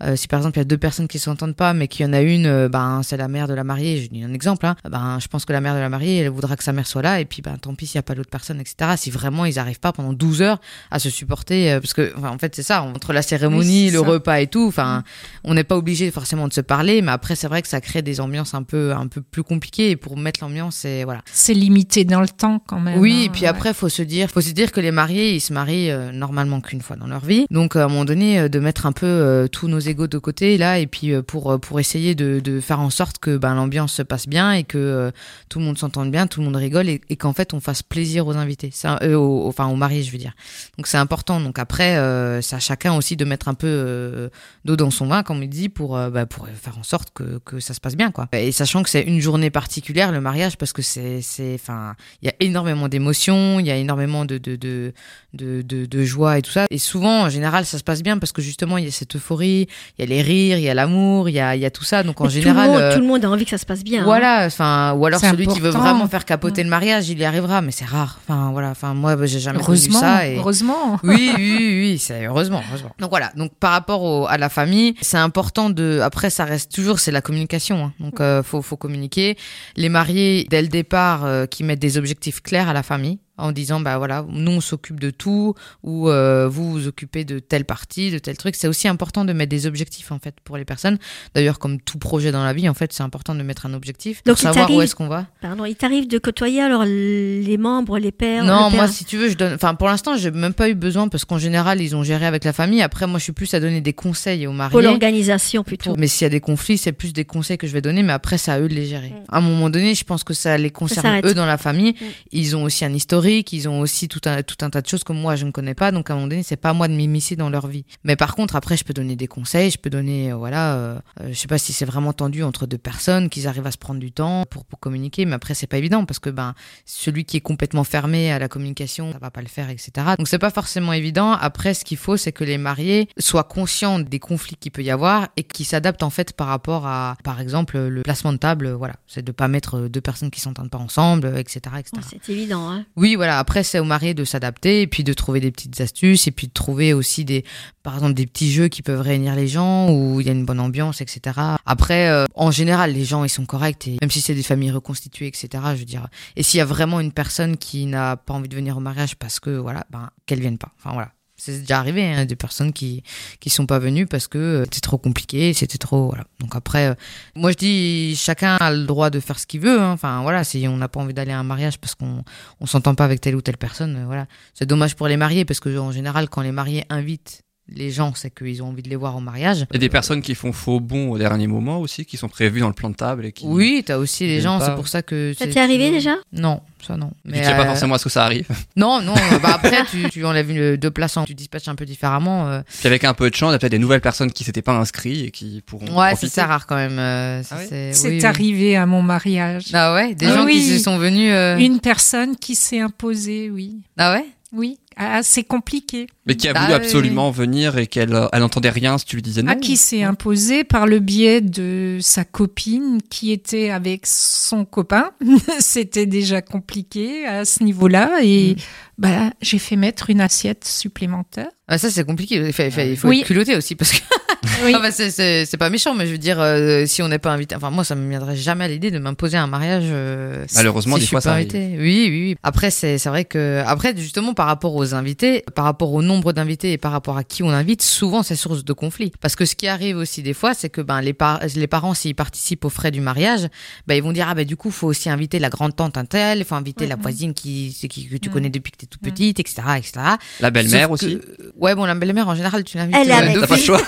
D: Euh, si par exemple il y a deux personnes qui s'entendent pas, mais qu'il y en a une, euh, ben c'est la mère de la mariée. Je dis un exemple. Hein, ben je pense que la mère de la mariée, elle voudra que sa mère soit là, et puis ben tant pis s'il y a pas l'autre personne, etc. Si vraiment ils arrivent pas pendant 12 heures à se supporter, euh, parce que enfin, en fait c'est ça entre la cérémonie,
C: Oui,
D: le
C: ça.
D: repas et tout. Enfin, on n'est pas obligé forcément de se parler, mais après c'est vrai que ça crée des ambiances un peu un peu plus compliquées. Et pour mettre l'ambiance, c'est voilà.
C: C'est limité dans le temps quand même.
D: Oui,
C: hein,
D: et puis
C: ouais.
D: après, faut se dire, faut se dire que les mariés, ils se marient euh, normalement qu'une fois dans leur vie. Donc, à un moment donné, euh, de mettre un peu tous nos égos de côté là, et puis euh, pour euh, pour essayer de, de faire en sorte que ben l'ambiance se passe bien et que euh, tout le monde s'entende bien, tout le monde rigole et, qu'en fait on fasse plaisir aux invités, ça, euh, enfin aux mariés, je veux dire. Donc c'est important. Donc après, c'est à chacun aussi de mettre un peu d'eau dans son vin, comme il dit, pour bah, pour faire en sorte que que ça se passe bien, quoi. Et sachant que c'est une journée particulière le mariage parce que c'est c'est enfin il y a énormément d'émotions, il y a énormément de de de de joie et tout ça. Et souvent, en général, ça se passe bien parce que justement, il y a cette euphorie, il y a les rires, il y a l'amour, il y a, il y a tout ça. Donc en
E: Mais
D: général,
E: tout le, monde,
D: euh,
E: tout le monde a envie que ça se passe bien. hein.
D: voilà, enfin, ou alors celui qui veut vraiment faire capoter le mariage, il y arrivera, mais c'est rare. Enfin voilà, enfin moi j'ai jamais connu
C: Heureusement,
D: ça. Et...
C: heureusement.
D: Oui, oui, oui, oui, c'est heureusement, heureusement. Donc voilà, donc par rapport au- à la famille, c'est important de. Après, ça reste toujours, c'est la communication. hein. Donc euh, faut, faut communiquer. Les mariés dès le départ, euh, qui mettent des objectifs clairs à la famille en disant bah voilà nous on s'occupe de tout ou euh, vous vous occupez de telle partie de tel truc c'est aussi important de mettre des objectifs en fait pour les personnes d'ailleurs comme tout projet dans la vie en fait c'est important de mettre un objectif
E: Donc,
D: pour savoir où est-ce qu'on va
E: Pardon, il t'arrive de côtoyer alors les membres, les pères
D: Non,
E: père-
D: moi, si tu veux, je donne. Enfin, pour l'instant, j'ai même pas eu besoin parce qu'en général, ils ont géré avec la famille. Après, moi, je suis plus à donner des conseils aux
E: pour
D: mariés.
E: l'organisation plutôt.
D: Pour- Mais s'il y a des conflits, c'est plus des conseils que je vais donner, mais après, c'est à eux de les gérer.
E: Mm.
D: À un moment donné, je pense que ça les concerne eux dans la famille.
E: Mm.
D: Ils ont aussi un historique, ils ont aussi tout un, tout un tas de choses que moi, je ne connais pas. Donc, à un moment donné, c'est pas à moi de m'immiscer dans leur vie. Mais par contre, après, je peux donner des conseils, je peux donner, euh, voilà, euh, euh, je sais pas si c'est vraiment tendu entre deux personnes, qu'ils arrivent à se prendre du temps pour, pour communiquer, mais après, c'est pas évident parce que, ben, celui qui est complètement fermé à la communication, ça va pas le faire, etc. Donc c'est pas forcément évident. Après, ce qu'il faut, c'est que les mariés soient conscients des conflits qu'il peut y avoir et qui s'adaptent en fait par rapport à, par exemple, le placement de table. Voilà, c'est de pas mettre deux personnes qui s'entendent pas ensemble, etc., etc.
E: Oh, c'est évident. Hein.
D: Oui, voilà. Après, c'est aux mariés de s'adapter et puis de trouver des petites astuces et puis de trouver aussi des, par exemple, des petits jeux qui peuvent réunir les gens où il y a une bonne ambiance, etc. Après, euh, en général, les gens ils sont corrects et même si c'est des familles reconstituées, etc. Je veux dire. Et s'il y a vraiment une personne qui n'a pas envie de venir au mariage parce que voilà, ben qu'elle vienne pas. Enfin voilà. C'est déjà arrivé, hein, des personnes qui qui sont pas venues parce que euh, c'était trop compliqué, c'était trop voilà. Donc après, euh, moi je dis chacun a le droit de faire ce qu'il veut. hein. Enfin voilà, si on n'a pas envie d'aller à un mariage parce qu'on on s'entend pas avec telle ou telle personne, euh, voilà. C'est dommage pour les mariés parce que en général, quand les mariés invitent les gens, c'est qu'ils ont envie de les voir au mariage.
B: Il y a des personnes qui font faux bond au dernier moment aussi, qui sont prévues dans le plan de table et qui.
D: Oui, t'as aussi les gens, c'est pour ça que.
E: Ça t'est arrivé déjà?
D: Non, ça non.
B: Mais a pas
D: euh,
B: forcément à ce que ça arrive.
D: Non, non. euh, bah après, tu, tu enlèves une, deux places, tu dispatches un peu différemment. euh.
B: Puis avec un peu de chance, il y a peut-être des nouvelles personnes qui s'étaient pas inscrites et qui pourront.
D: Ouais, c'est rare quand même. euh,
B: Ah oui
D: c'est
C: C'est
D: oui, oui.
C: arrivé à mon mariage.
D: Ah ouais, des
C: Ah
D: gens qui se sont venus. euh,
C: Une personne qui s'est imposée, oui.
D: Ah ouais?
C: Oui, ah, c'est compliqué.
B: Mais qui a
D: Ah
B: voulu
D: oui.
B: absolument venir et qu'elle euh, elle entendait rien si tu lui disais non.
C: Ah, qui s'est imposée par le biais de sa copine qui était avec son copain. C'était déjà compliqué à ce niveau-là et
D: Mm.
C: bah, j'ai fait mettre une assiette supplémentaire.
D: Ah, ça c'est compliqué. Il faut, il faut- il faut
C: Oui.
D: être culotté aussi parce que.
C: Oui.
D: Ah bah, c'est- pas méchant, mais je veux dire, euh, si on n'est pas invité, enfin moi ça me viendrait jamais à l'idée de m'imposer un mariage. euh,
B: Malheureusement,
D: si
B: des
D: je
B: fois,
D: suis pas
B: ça
D: invité. Oui, oui, oui. Après c'est c'est vrai que après justement par rapport aux invités, par rapport au nombre d'invités et par rapport à qui on invite, souvent c'est source de conflit. Parce que ce qui arrive aussi des fois, c'est que ben les par- les parents s'ils participent aux frais du mariage, ben ils vont dire ah ben du coup faut aussi inviter la grande tante un tel, il faut inviter la voisine qui, qui que tu
C: Mhm.
D: connais depuis que t'es toute
C: Mhm.
D: petite, etc., etc.
B: La belle-mère
D: que-
B: aussi.
D: Ouais, bon, la belle-mère, en général, tu l'invites.
E: Elle
D: euh.
B: T'as pas le choix.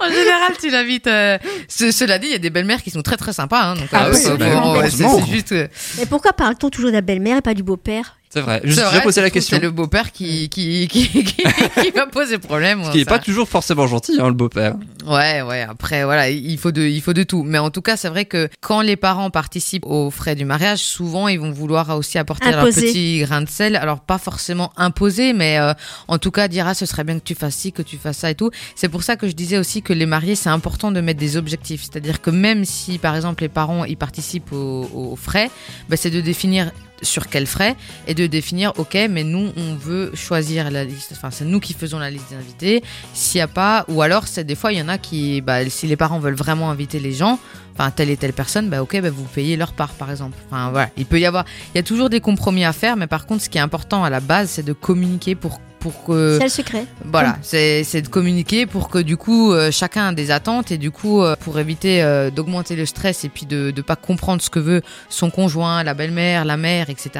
D: En général, tu l'invites. euh, ce- cela dit, il y a des belles-mères qui sont très très sympas. Hein, donc,
C: Ah
D: euh,
C: oui, bah,
D: c'est
B: heureusement.
D: c'est juste. euh,
E: Mais pourquoi parle-t-on toujours de la belle-mère et pas du beau-père?
B: C'est vrai. Je me
D: vrai,
B: suis posé la question.
D: C'est le beau-père qui, qui, qui, qui, qui va poser problème.
B: Ce qui est
D: ça.
B: pas toujours forcément gentil, hein, le beau-père.
D: Ouais, ouais. Après, voilà, il faut de, il faut de tout. Mais en tout cas, c'est vrai que quand les parents participent aux frais du mariage, souvent ils vont vouloir aussi apporter leur
E: Imposer.
D: petit grain de sel. Alors pas forcément imposer, mais euh, en tout cas dire ah ce serait bien que tu fasses ci, que tu fasses ça et tout. C'est pour ça que je disais aussi que les mariés, c'est important de mettre des objectifs. C'est-à-dire que même si par exemple les parents ils participent aux, aux frais, bah, c'est de définir sur quels frais et de définir ok mais nous on veut choisir la liste. Enfin c'est nous qui faisons la liste des invités s'il y a pas ou alors c'est des fois il y en a qui bah, si les parents veulent vraiment inviter les gens enfin telle et telle personne bah ok bah, vous payez leur part par exemple. Enfin voilà. Il peut y avoir il y a toujours des compromis à faire mais par contre ce qui est important à la base c'est de communiquer pour pour que
E: C'est le secret.
D: voilà, c'est c'est de communiquer pour que du coup euh, chacun a des attentes et du coup euh, pour éviter euh, d'augmenter le stress et puis de ne pas comprendre ce que veut son conjoint, la belle-mère, la mère, etc.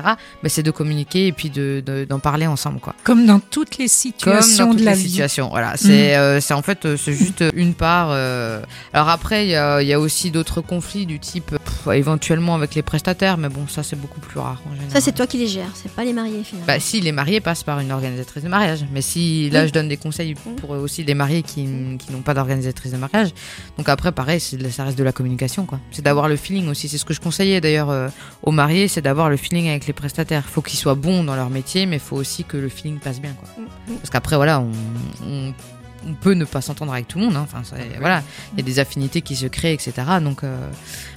D: Ben, c'est de communiquer et puis de de- d'en parler ensemble quoi.
C: Comme dans toutes les
D: Comme
C: situations
D: dans toutes
C: de la
D: les
C: vie.
D: situations, voilà. C'est euh, c'est en fait c'est juste une part. euh. Alors après il y a, il y a aussi d'autres conflits du type pff, éventuellement avec les prestataires, mais bon ça c'est beaucoup plus rare en général.
E: Ça, c'est toi qui les gères, c'est pas les mariés finalement.
D: Bah, si les mariés passent par une organisatrice de mariage. Mais si là,
E: Oui.
D: je donne des conseils pour aussi les mariés qui, qui n'ont pas d'organisatrice de mariage. Donc après, pareil, ça reste de la communication, quoi. C'est d'avoir le feeling aussi. C'est ce que je conseillais d'ailleurs euh, aux mariés, c'est d'avoir le feeling avec les prestataires. Faut qu'ils soient bons dans leur métier, mais faut aussi que le feeling passe bien, quoi. Parce qu'après, voilà, on, on on peut ne pas s'entendre avec tout le monde. hein. Enfin, voilà, il y a des affinités qui se créent, etc. Donc, euh,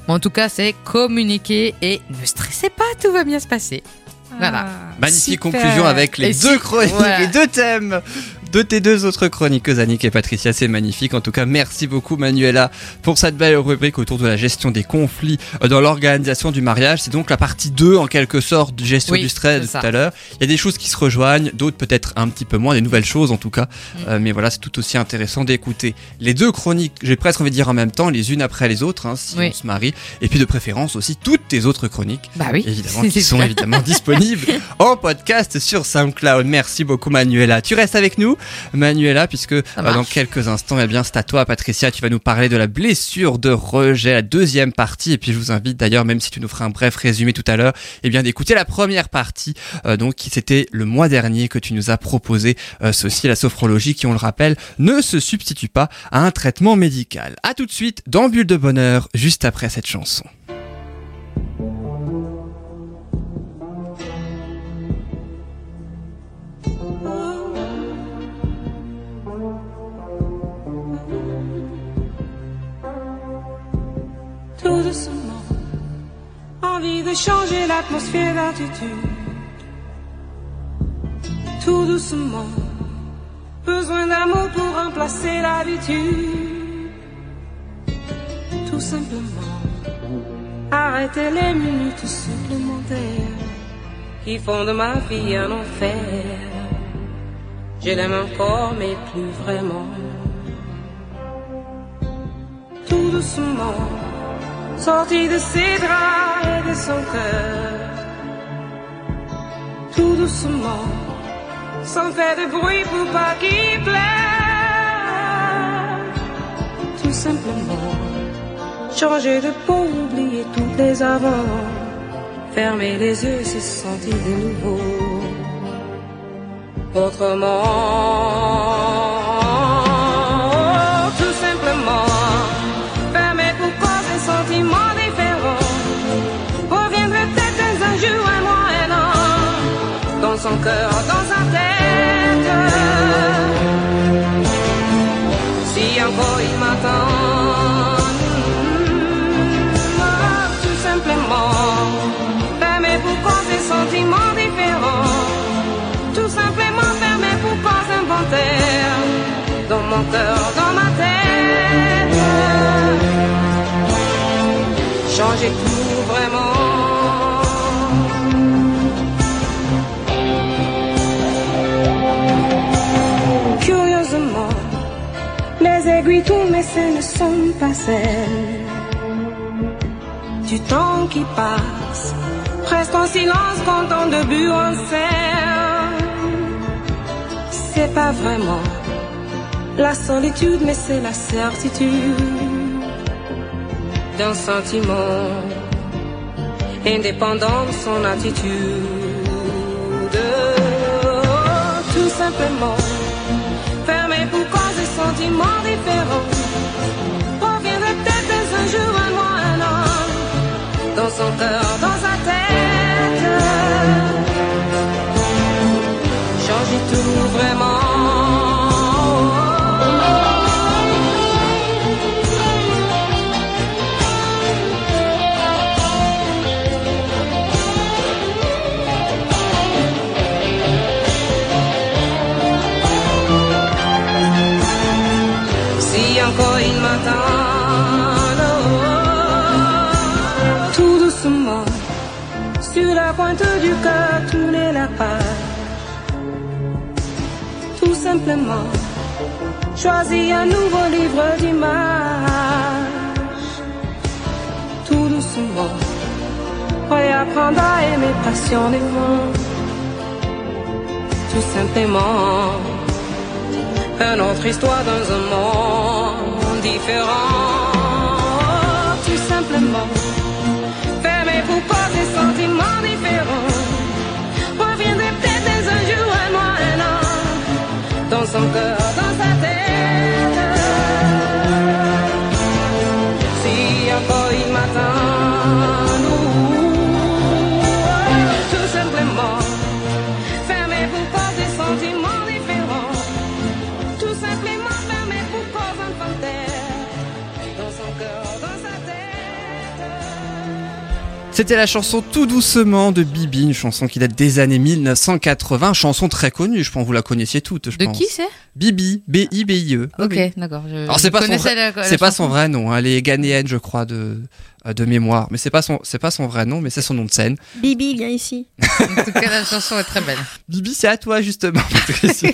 D: mais en tout cas, c'est communiquer et ne stressez pas, tout va bien se passer. Voilà.
C: Ah,
B: Magnifique
C: super.
B: conclusion avec les
D: Et
B: deux
D: si-
B: chroniques,
D: voilà.
B: les deux thèmes de tes deux autres chroniqueuses, Annick et Patricia. C'est magnifique. En tout cas, merci beaucoup, Manuela, pour cette belle rubrique autour de la gestion des conflits euh, dans l'organisation du mariage. C'est donc la partie 2, en quelque sorte, de gestion
D: Oui,
B: du stress de tout à l'heure. Il y a des choses qui se rejoignent, d'autres peut-être un petit peu moins, des nouvelles choses en tout cas.
D: Mm.
B: Euh, mais voilà, c'est tout aussi intéressant d'écouter les deux chroniques, j'ai presque envie de dire en même temps, les unes après les autres, hein, si
D: Oui.
B: on se marie. Et puis de préférence aussi toutes tes autres chroniques
D: Bah oui.
B: évidemment, qui sont évidemment disponibles en podcast sur SoundCloud. Merci beaucoup Manuela. Tu restes avec nous, Manuela, puisque euh, dans quelques instants, eh bien, c'est à toi, Patricia. Tu vas nous parler de la blessure de rejet, la deuxième partie. Et puis, je vous invite d'ailleurs, même si tu nous feras un bref résumé tout à l'heure, eh bien, d'écouter la première partie, euh, donc, qui c'était le mois dernier que tu nous as proposé, euh, ceci, la sophrologie, qui, on le rappelle, ne se substitue pas à un traitement médical. À tout de suite dans Bulle de Bonheur, juste après cette chanson.
F: Tout doucement. Envie de changer l'atmosphère d'attitude. Tout doucement. Besoin d'amour pour remplacer l'habitude. Tout simplement. Arrêter les minutes supplémentaires qui font de ma vie un enfer. Je l'aime encore, mais plus vraiment. Tout doucement sorti de ses draps et de son cœur. Tout doucement, sans faire de bruit pour pas qu'il pleure. Tout simplement, changer de peau, oublier toutes les avant. Fermer les yeux, se sentir de nouveau. Autrement, changer tout vraiment. Curieusement, les aiguilles tournent, mais ce ne sont pas celles du temps qui passe. Presque en silence quand on début en scène. C'est pas vraiment la solitude, mais c'est la certitude d'un sentiment indépendant de son attitude. Tout simplement, fermé pour cause de sentiments différents. Reviendrait peut-être un jour, un mois, un an, dans son cœur, dans sa tête. Changer tout vraiment. Pointe du cœur, tourner la page. Tout simplement, choisis un nouveau livre d'images. Tout doucement, réapprendre à aimer passionnément. Tout simplement une autre histoire dans un monde différent. Tout simplement, fermé pour pas des sentiments différents. Reviendrait peut-être dans un jour, un mois, un an, dans son cœur, dans sa tête.
B: C'était la chanson Tout doucement de Bibi, une chanson qui date des années 1980, chanson très connue, je pense que vous la connaissiez toutes. Je
D: De
B: pense.
D: qui c'est?
B: Bibi, B-I-B-I-E.
D: Ok,
B: Oui.
D: d'accord.
B: Alors c'est pas son vrai,
D: la- la
B: c'est pas son vrai nom, hein, elle est ghanéenne je crois de de mémoire, mais c'est pas son c'est pas son vrai nom, mais c'est son nom de scène.
E: Bibi, viens ici.
D: En tout cas, la chanson est très belle.
B: Bibi, c'est à toi justement, Patricia.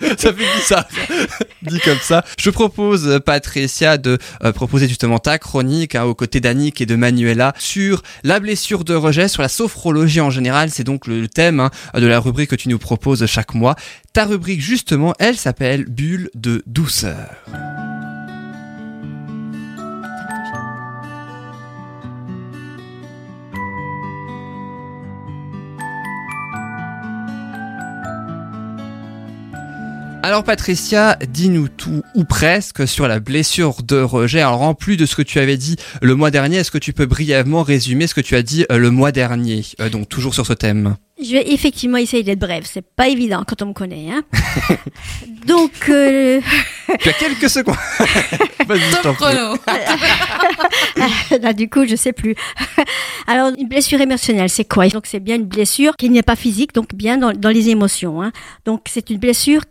B: ça fait bizarre, ça. dit comme ça. Je propose, euh, Patricia, de euh, proposer justement ta chronique hein, aux côtés d'Annick et de Manuela sur la blessure de rejet, sur la sophrologie en général. C'est donc le thème hein, de la rubrique que tu nous proposes chaque mois. Ta rubrique, justement, elle s'appelle Bulle de douceur. Alors Patricia, dis-nous tout ou presque sur la blessure de rejet. Alors en plus de ce que tu avais dit le mois dernier, est-ce que tu peux brièvement résumer ce que tu as dit euh, le mois dernier Euh, Donc toujours sur ce thème?
E: Je vais effectivement essayer d'être brève. C'est pas évident quand on me connaît. Hein. Donc, euh,
B: Tu as quelques secondes. Vas-y, je t'en
D: Top
B: prie.
D: chrono.
E: là, du coup, je sais plus. Alors, une blessure émotionnelle, c'est quoi? Donc, c'est bien une blessure qui n'est pas physique, donc bien dans, dans les émotions. Hein. Donc, c'est une blessure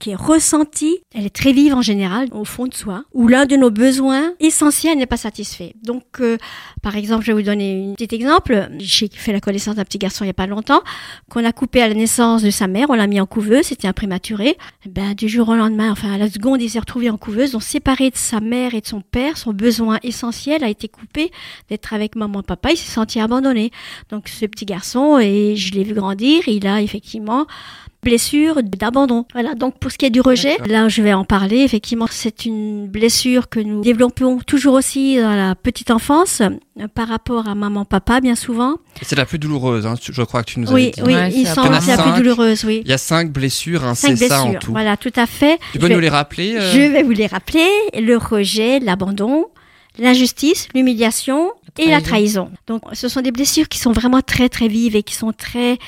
E: qui est ressentie. Elle est très vive en général, au fond de soi, où l'un de nos besoins essentiels n'est pas satisfait. Donc, euh, par exemple, je vais vous donner un petit exemple. J'ai fait la connaissance d'un petit garçon il y a pas longtemps qu'on a coupé à la naissance de sa mère. On l'a mis en couveuse. C'était un prématuré. Ben, du jour au lendemain, enfin, à la seconde, il s'est retrouvé en couveuse. Donc, séparé de sa mère et de son père, son besoin essentiel a été coupé d'être avec maman et papa. Il s'est senti abandonné. Donc, ce petit garçon, et je l'ai vu grandir, il a effectivement blessure d'abandon. Voilà, donc pour ce qui est du rejet, là je vais en parler. Effectivement, c'est une blessure que nous développons toujours aussi dans la petite enfance euh, par rapport à maman, papa, bien souvent.
B: C'est la plus douloureuse, hein, je crois que tu nous
E: Oui,
B: dit.
E: oui,
D: Ouais,
E: il
D: c'est
E: semble que c'est la plus douloureuse, oui.
B: Il y a cinq blessures, hein,
E: Cinq
B: c'est ça en
E: blessures.
B: tout.
E: Voilà, tout à fait.
B: Tu peux
E: Je
B: nous
E: vais-
B: les rappeler euh,
E: Je vais vous les rappeler. Le rejet, l'abandon, l'injustice, l'humiliation et la trahison. Donc, ce sont des blessures qui sont vraiment très, très vives et qui sont très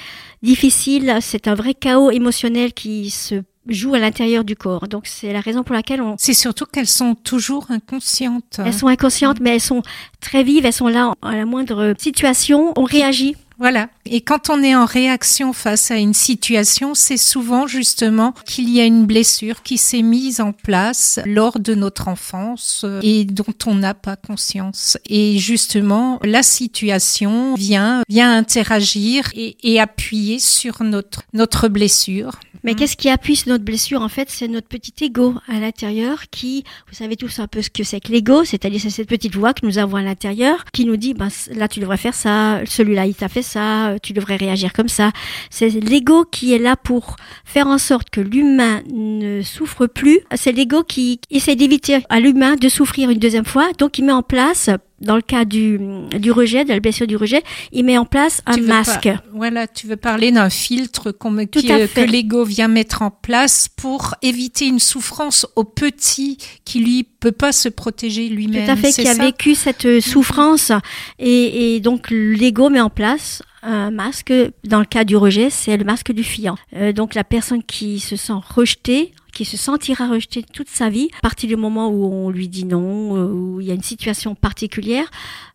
E: difficiles. C'est un vrai chaos émotionnel qui se joue à l'intérieur du corps. Donc, c'est la raison pour laquelle on,
C: C'est surtout qu'elles sont toujours inconscientes.
E: elles sont inconscientes, mais elles sont très vives, elles sont là à la moindre situation, on réagit.
C: Voilà. Et quand on est en réaction face à une situation, c'est souvent justement qu'il y a une blessure qui s'est mise en place lors de notre enfance euh, et dont on n'a pas conscience. Et justement, la situation vient, vient interagir et, et appuyer sur notre, notre blessure.
E: Mais
C: Mhm.
E: qu'est-ce qui appuie sur notre blessure En fait, c'est notre petit ego à l'intérieur qui, vous savez tous un peu ce que c'est que l'ego, c'est-à-dire c'est cette petite voix que nous avons à l'intérieur qui nous dit, ben, là tu devrais faire ça, celui-là il t'a fait ça, euh, tu devrais réagir comme ça. C'est l'ego qui est là pour faire en sorte que l'humain ne souffre plus. C'est l'ego qui essaie d'éviter à l'humain de souffrir une deuxième fois, donc il met en place dans le cas du, du rejet, de la blessure du rejet, il met en place un
C: Tu
E: masque.
C: pas- voilà, tu veux parler d'un filtre qu'on me- qui, euh, que l'ego vient mettre en place pour éviter une souffrance au petit qui lui peut pas se protéger lui-même.
E: Tout à fait, qui a vécu cette euh, souffrance. Et, et donc, l'ego met en place un masque. Dans le cas du rejet, c'est le masque du fiant. Euh, donc, la personne qui se sent rejetée, qui se sentira rejetée toute sa vie, à partir du moment où on lui dit non, euh, où il y a une situation particulière,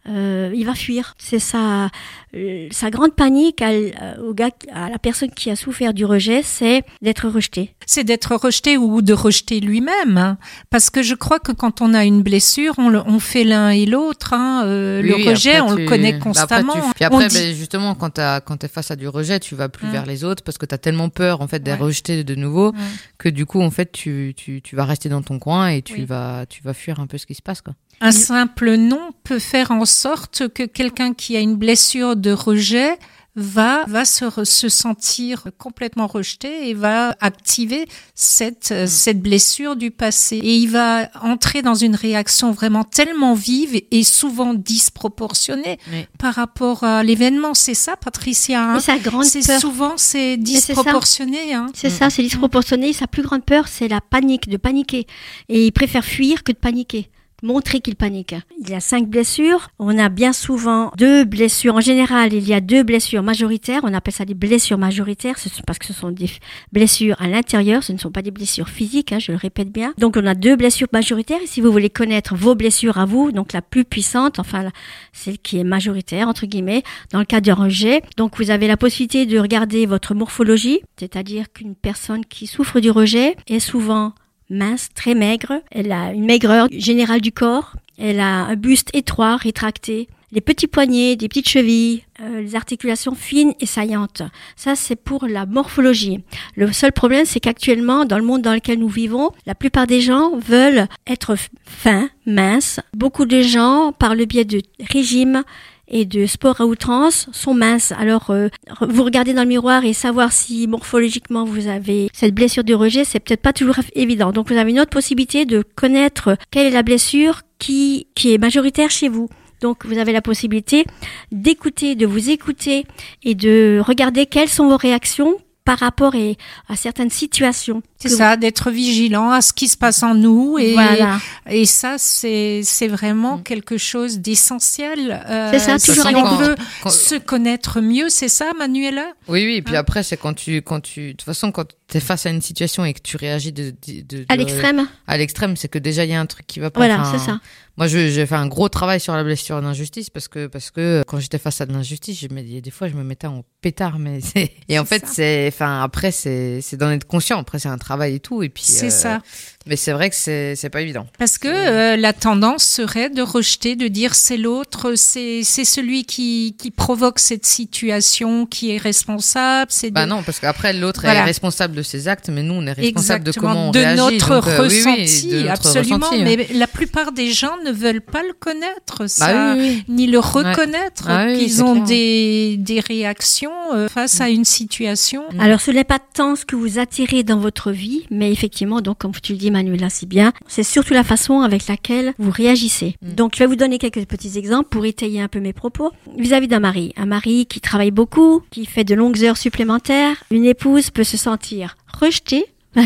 E: euh, il va fuir. C'est sa, euh, sa grande panique à, l- au gars, à la personne qui a souffert du rejet, c'est d'être rejeté.
C: c'est d'être rejeté ou de rejeter lui-même. hein. Parce que je crois que quand on a une blessure, on, le- on fait l'un et l'autre. hein. Euh,
D: Oui,
C: le après, on
D: tu-
C: le connaît
D: bah, après,
C: constamment.
D: tu- Puis
C: On
D: après,
C: dit-
D: ben, justement, quand tu es face à du rejet, tu vas plus
C: Mm.
D: vers les autres parce que tu as tellement peur en fait d'être
C: Ouais.
D: rejeté de nouveau
C: Mm.
D: que du coup, en fait, tu, tu, tu vas rester dans ton coin et tu,
C: Oui.
D: vas, tu vas fuir un peu ce qui se passe. Quoi.
C: Un simple non peut faire en sorte que quelqu'un qui a une blessure de rejet va, va se, re- se sentir complètement rejeté et va activer cette, euh, cette blessure du passé. Et il va entrer dans une réaction vraiment tellement vive et souvent disproportionnée
D: Oui.
C: par rapport à l'événement. C'est ça, Patricia hein?
E: Sa grande
C: C'est
E: peur.
C: souvent c'est
E: c'est ça.
C: disproportionné. Hein?
E: C'est ça, c'est disproportionné. Sa plus grande peur, c'est la panique, de paniquer. Et il préfère fuir que de paniquer. Montrer qu'il panique. Il y a cinq blessures. On a bien souvent deux blessures. En général, il y a deux blessures majoritaires. On appelle ça des blessures majoritaires ce parce que ce sont des blessures à l'intérieur. Ce ne sont pas des blessures physiques, hein, je le répète bien. Donc, on a deux blessures majoritaires. Et si vous voulez connaître vos blessures à vous, donc la plus puissante, enfin, celle qui est majoritaire, entre guillemets, dans le cas d'un rejet, donc vous avez la possibilité de regarder votre morphologie, c'est-à-dire qu'une personne qui souffre du rejet est souvent mince, très maigre. Elle a une maigreur générale du corps. Elle a un buste étroit, rétracté. Les petits poignets, des petites chevilles, euh, les articulations fines et saillantes. Ça, c'est pour la morphologie. Le seul problème, c'est qu'actuellement, dans le monde dans lequel nous vivons, la plupart des gens veulent être fins, minces. Beaucoup de gens, par le biais de régimes, et de sport à outrance sont minces. Alors, euh, vous regardez dans le miroir et savoir si morphologiquement vous avez cette blessure de rejet, c'est peut-être pas toujours évident. Donc, vous avez une autre possibilité de connaître quelle est la blessure qui, qui est majoritaire chez vous. Donc, vous avez la possibilité d'écouter, de vous écouter et de regarder quelles sont vos réactions par rapport et, à certaines situations.
C: C'est
E: vous-
C: ça, d'être vigilant à ce qui se passe en nous. Et,
E: Voilà.
C: et ça, c'est c'est vraiment quelque chose d'essentiel. Euh,
E: C'est ça,
C: si
E: toujours
D: avec
C: on veut
D: Quand-
C: se connaître mieux, c'est ça, Manuela?
D: Oui, oui. Et puis
C: Hein
D: après, c'est quand tu, quand tu, de toute façon, quand t'es face à une situation et que tu réagis de, de, de-
E: À l'extrême.
D: à l'extrême, c'est que déjà il y a un truc qui va pas.
E: Voilà,
D: Enfin,
E: c'est ça.
D: Moi, je- j'ai fait un gros travail sur la blessure d'injustice parce que parce que quand j'étais face à de l'injustice, je me- il y a des fois je me mettais en pétard, mais et en fait c'est, enfin après c'est c'est d'en être conscient. Après c'est un travail et tout et puis.
C: C'est
D: euh,
C: ça.
D: Mais c'est vrai que c'est c'est pas évident.
C: Parce que euh, la tendance serait de rejeter, de dire c'est l'autre, c'est c'est celui qui, qui provoque cette situation qui est responsable. C'est
D: Bah
C: de-
D: non, parce qu'après l'autre
C: Voilà.
D: est responsable de ses actes, mais nous on est responsable de comment on
C: de
D: réagit.
C: notre
D: donc, euh, oui, oui,
C: ressenti,
D: de notre
C: absolument.
D: ressenti, ouais.
C: Mais la plupart des gens ne veulent pas le connaître, ça,
D: Bah oui, oui, oui.
C: ni le reconnaître,
D: Ah oui,
C: qu'ils ont
D: clair.
C: des, des réactions euh, face à une situation.
E: Alors, ce n'est pas tant ce que vous attirez dans votre vie, mais effectivement, donc, comme tu le dis, Manuela, si bien, c'est surtout la façon avec laquelle vous réagissez.
D: Mm.
E: Donc, je vais vous donner quelques petits exemples pour étayer un peu mes propos. Vis-à-vis d'un mari, un mari qui travaille beaucoup, qui fait de longues heures supplémentaires, une épouse peut se sentir rejetée.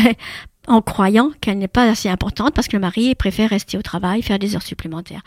E: en croyant qu'elle n'est pas assez importante parce que le mari préfère rester au travail, faire des heures supplémentaires.